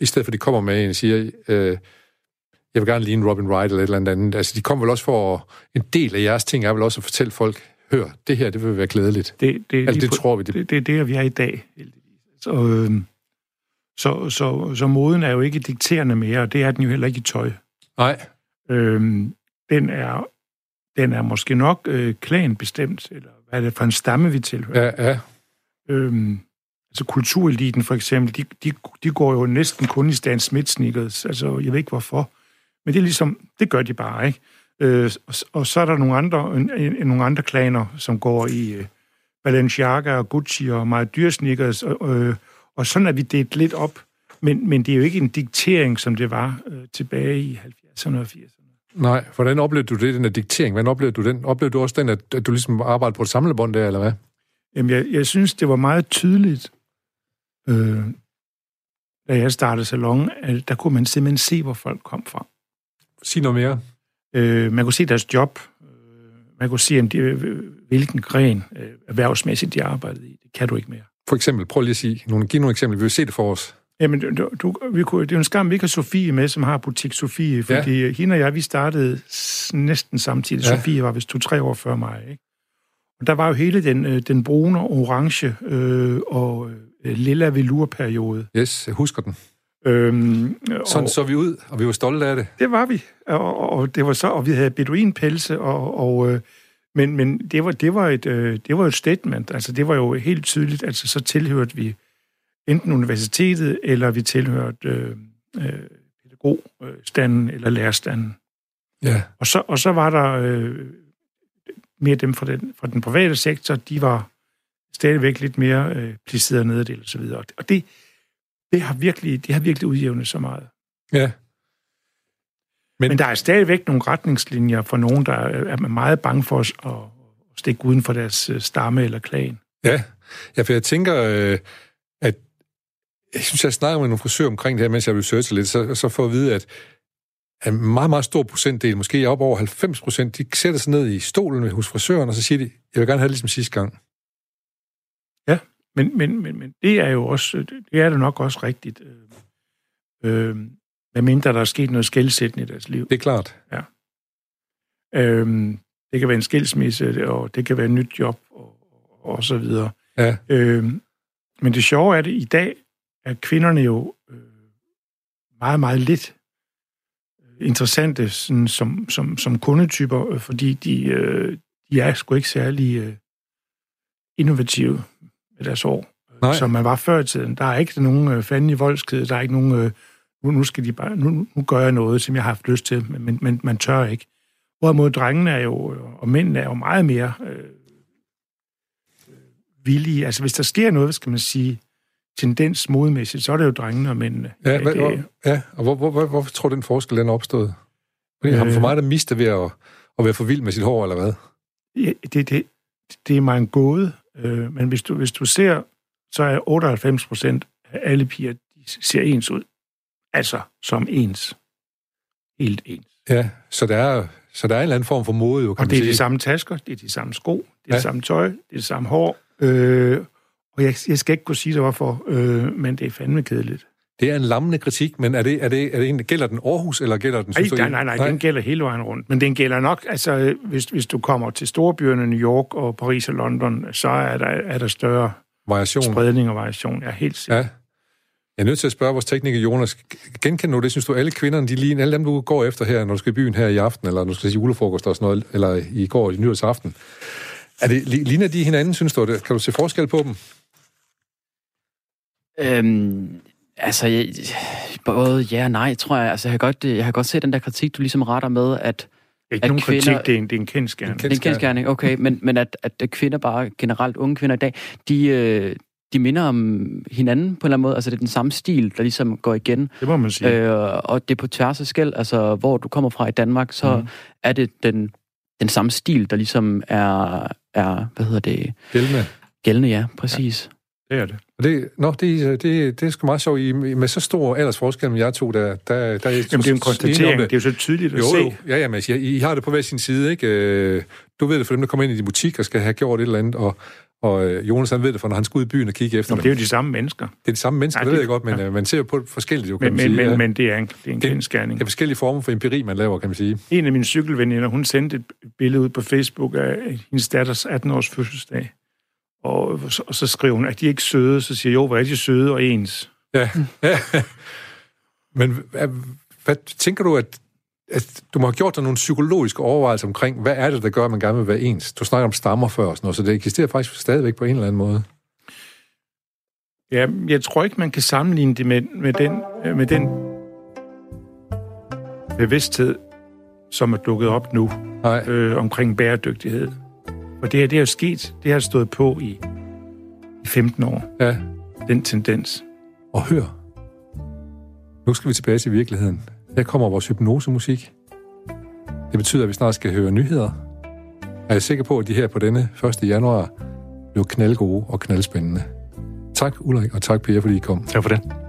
I stedet for, at de kommer med en og siger, øh, jeg vil gerne ligne Robin Wright eller et eller andet. Altså, de kommer vel også for, at- en del af jeres ting er vel også at fortælle folk, hør, det her, det vil være glædeligt. Det, det, Altså, det på- tror vi, det- Det, det er der, vi er i dag. Så, øh, så, så, så moden er jo ikke dikterende mere, og det er den jo heller ikke i tøj. Nej, Øh, den, er, den er måske nok øh, klanbestemt, eller hvad er det for en stamme, vi tilhører. ja, ja. Øhm, altså kultureliten for eksempel, de, de, de går jo næsten kun i Stan Smith sneakers. Altså, jeg ved ikke hvorfor. Men det er ligesom, det gør de bare, ikke? Øh, og, og så er der nogle andre, en, en, nogle andre klaner, som går i øh, Balenciaga og Gucci og meget dyre sneakers, og, øh, og sådan er vi delt lidt op. Men, men det er jo ikke en diktering, som det var øh, tilbage i 70'erne og 80'erne. Nej, hvordan oplevede du det, den der diktering? Hvordan oplevede du den? Oplevede du også den, at, at du ligesom arbejdede på et samlebånd der, eller hvad? Jamen, jeg, jeg synes, det var meget tydeligt, øh, da jeg startede salon, at der kunne man simpelthen se, hvor folk kom fra. Sig noget mere. Øh, man kunne se deres job. Øh, man kunne se, om de, øh, hvilken gren øh, erhvervsmæssigt de arbejdede i. Det kan du ikke mere. For eksempel, prøv lige at sige, nogle, give nogle eksempler. Vi vil se det for os. Jamen, du, du, vi kunne, det er jo en skam, vi ikke har Sofie med, som har butik Sofie, fordi ja. hende og jeg, vi startede næsten samtidig. Ja. Sofie var vist to-tre år før mig, ikke? Og der var jo hele den, øh, den brune, orange øh, og øh, lilla velurperiode. Yes, jeg husker den. Øhm, Sådan og, så vi ud, og vi var stolte af det. Det var vi, og, og det var så, og vi havde beduinpelse, og, og øh, men, men det var, det var et, øh, det var et statement. Altså, det var jo helt tydeligt, altså så tilhørte vi enten universitetet, eller vi tilhørte øh, øh, pædagogstanden eller lærerstanden. Ja. Og så, og så var der øh, mere dem fra den, fra den private sektor, de var stadigvæk lidt mere øh, placeret nederdel og så videre. Og det, det har virkelig, det har virkelig udjævnet så meget. Ja. Men, Men der er stadigvæk nogle retningslinjer for nogen, der er meget bange for os at stikke uden for deres øh, stamme eller klan. Ja, ja for jeg tænker, øh, at jeg synes, jeg snakker med nogle frisører omkring det her, mens jeg researcher lidt, så, så får at vide, at en meget, meget stor procentdel, måske op over 90 procent, de sætter sig ned i stolen hos frisøren, og så siger de, jeg vil gerne have det ligesom sidste gang. Ja, men, men, men, men det er jo også, det er det nok også rigtigt. Øh, øh, medmindre der er sket noget skældsættende i deres liv. Det er klart. Ja. Øh, det kan være en skilsmisse, og det kan være et nyt job, og, og så videre. Ja. Øh, men det sjove er det, i dag er kvinderne jo øh, meget, meget lidt interessante sådan, som, som, som kundetyper, øh, fordi de, øh, de er sgu ikke særlig øh, innovative med deres år, Nej. som man var før i tiden. Der er ikke nogen øh, fanden i voldskede, der er ikke nogen, øh, nu, nu, skal de bare, nu, nu gør jeg noget, som jeg har haft lyst til, men, men man tør ikke. Hvorimod drengene er jo, og mændene er jo meget mere øh, villige. Altså hvis der sker noget, skal man sige, tendens modmæssigt, så er det jo drengene og mændene. Ja, hvad, hvor, ja og hvor, hvor, hvor, hvorfor tror du, den forskel den er opstået? Fordi øh, han for mig, der mister ved at, at være for vild med sit hår, eller hvad? Ja, det, det, det er mig en gåde, øh, men hvis du, hvis du ser, så er 98 procent af alle piger, de ser ens ud. Altså som ens. Helt ens. Ja, så der er, så der er en eller anden form for mode, jo, kan Og det er sige. de samme tasker, det er de samme sko, det er ja. det samme tøj, det er det samme hår. Øh, og jeg, jeg skal ikke kunne sige det hvorfor, øh, men det er fandme kedeligt. Det er en lammende kritik, men er det, er det, er det en, gælder den Aarhus, eller gælder den... Ej, nej, nej, nej, nej, den gælder hele vejen rundt. Men den gælder nok, altså hvis, hvis du kommer til storbyerne, New York og Paris og London, så er der, er der større variation. spredning og variation. Ja, helt sikkert. Ja. Jeg er nødt til at spørge vores tekniker, Jonas, genkender du det? Synes du, alle kvinderne, de lige, alle dem, du går efter her, når du skal i byen her i aften, eller når du skal til julefrokost og sådan noget, eller i går i nyårsaften, er det, ligner de hinanden, synes du? Kan du se forskel på dem? Øhm, altså, jeg, både ja og nej, tror jeg. Altså, jeg har godt, jeg har godt set den der kritik, du ligesom retter med, at ikke at nogen kvinder, kritik, det er en, det er en kendskærning. Det er en kendskærning, okay. Men, men at, at kvinder bare, generelt unge kvinder i dag, de, øh, de minder om hinanden på en eller anden måde. Altså, det er den samme stil, der ligesom går igen. Det må man sige. Øh, og det er på tværs af skæld. Altså, hvor du kommer fra i Danmark, så mm. er det den, den samme stil, der ligesom er, er hvad hedder det? Gældende. Gældende, ja, præcis. Ja. Det er det. Det, nå, det, det, det er sgu meget sjovt. I, med så stor aldersforskel, jeg to, der, der, der Jamen, det er en konstatering. Det. det er jo så tydeligt at jo, se. Jo, ja, ja, men I, I har det på hver sin side, ikke? Øh, du ved det for dem, der kommer ind i din butik og skal have gjort et eller andet, og, og øh, Jonas han ved det for, når han skal ud i byen og kigge efter Jamen, det er jo de samme mennesker. Det er de samme mennesker, Nej, det ved jeg godt, men ja. man ser jo på forskelligt, jo, kan men, man sige. Men, ja. men det er en, det er en kendskærning. Det er forskellige former for empiri, man laver, kan man sige. En af mine cykelveninder, hun sendte et billede ud på Facebook af hendes datters 18-års fødselsdag. Og, og så skriver hun, at de ikke søde. Så siger jeg, jo, hvor er de søde og ens? Ja, ja. Men hvad, hvad tænker du, at, at du må have gjort dig nogle psykologiske overvejelser omkring, hvad er det, der gør, at man gerne vil være ens? Du snakker om stammer før og sådan noget, så det eksisterer faktisk stadigvæk på en eller anden måde. Ja, jeg tror ikke, man kan sammenligne det med, med, den, med den bevidsthed, som er dukket op nu Nej. øh, omkring bæredygtighed. Og det her, det har sket, det har stået på i, i 15 år. Ja. Den tendens. Og hør. Nu skal vi tilbage til virkeligheden. Her kommer vores hypnosemusik. Det betyder, at vi snart skal høre nyheder. Jeg er sikker på, at de her på denne 1. januar blev knaldgode og knaldspændende. Tak Ulrik, og tak Per, fordi I kom. Tak for det.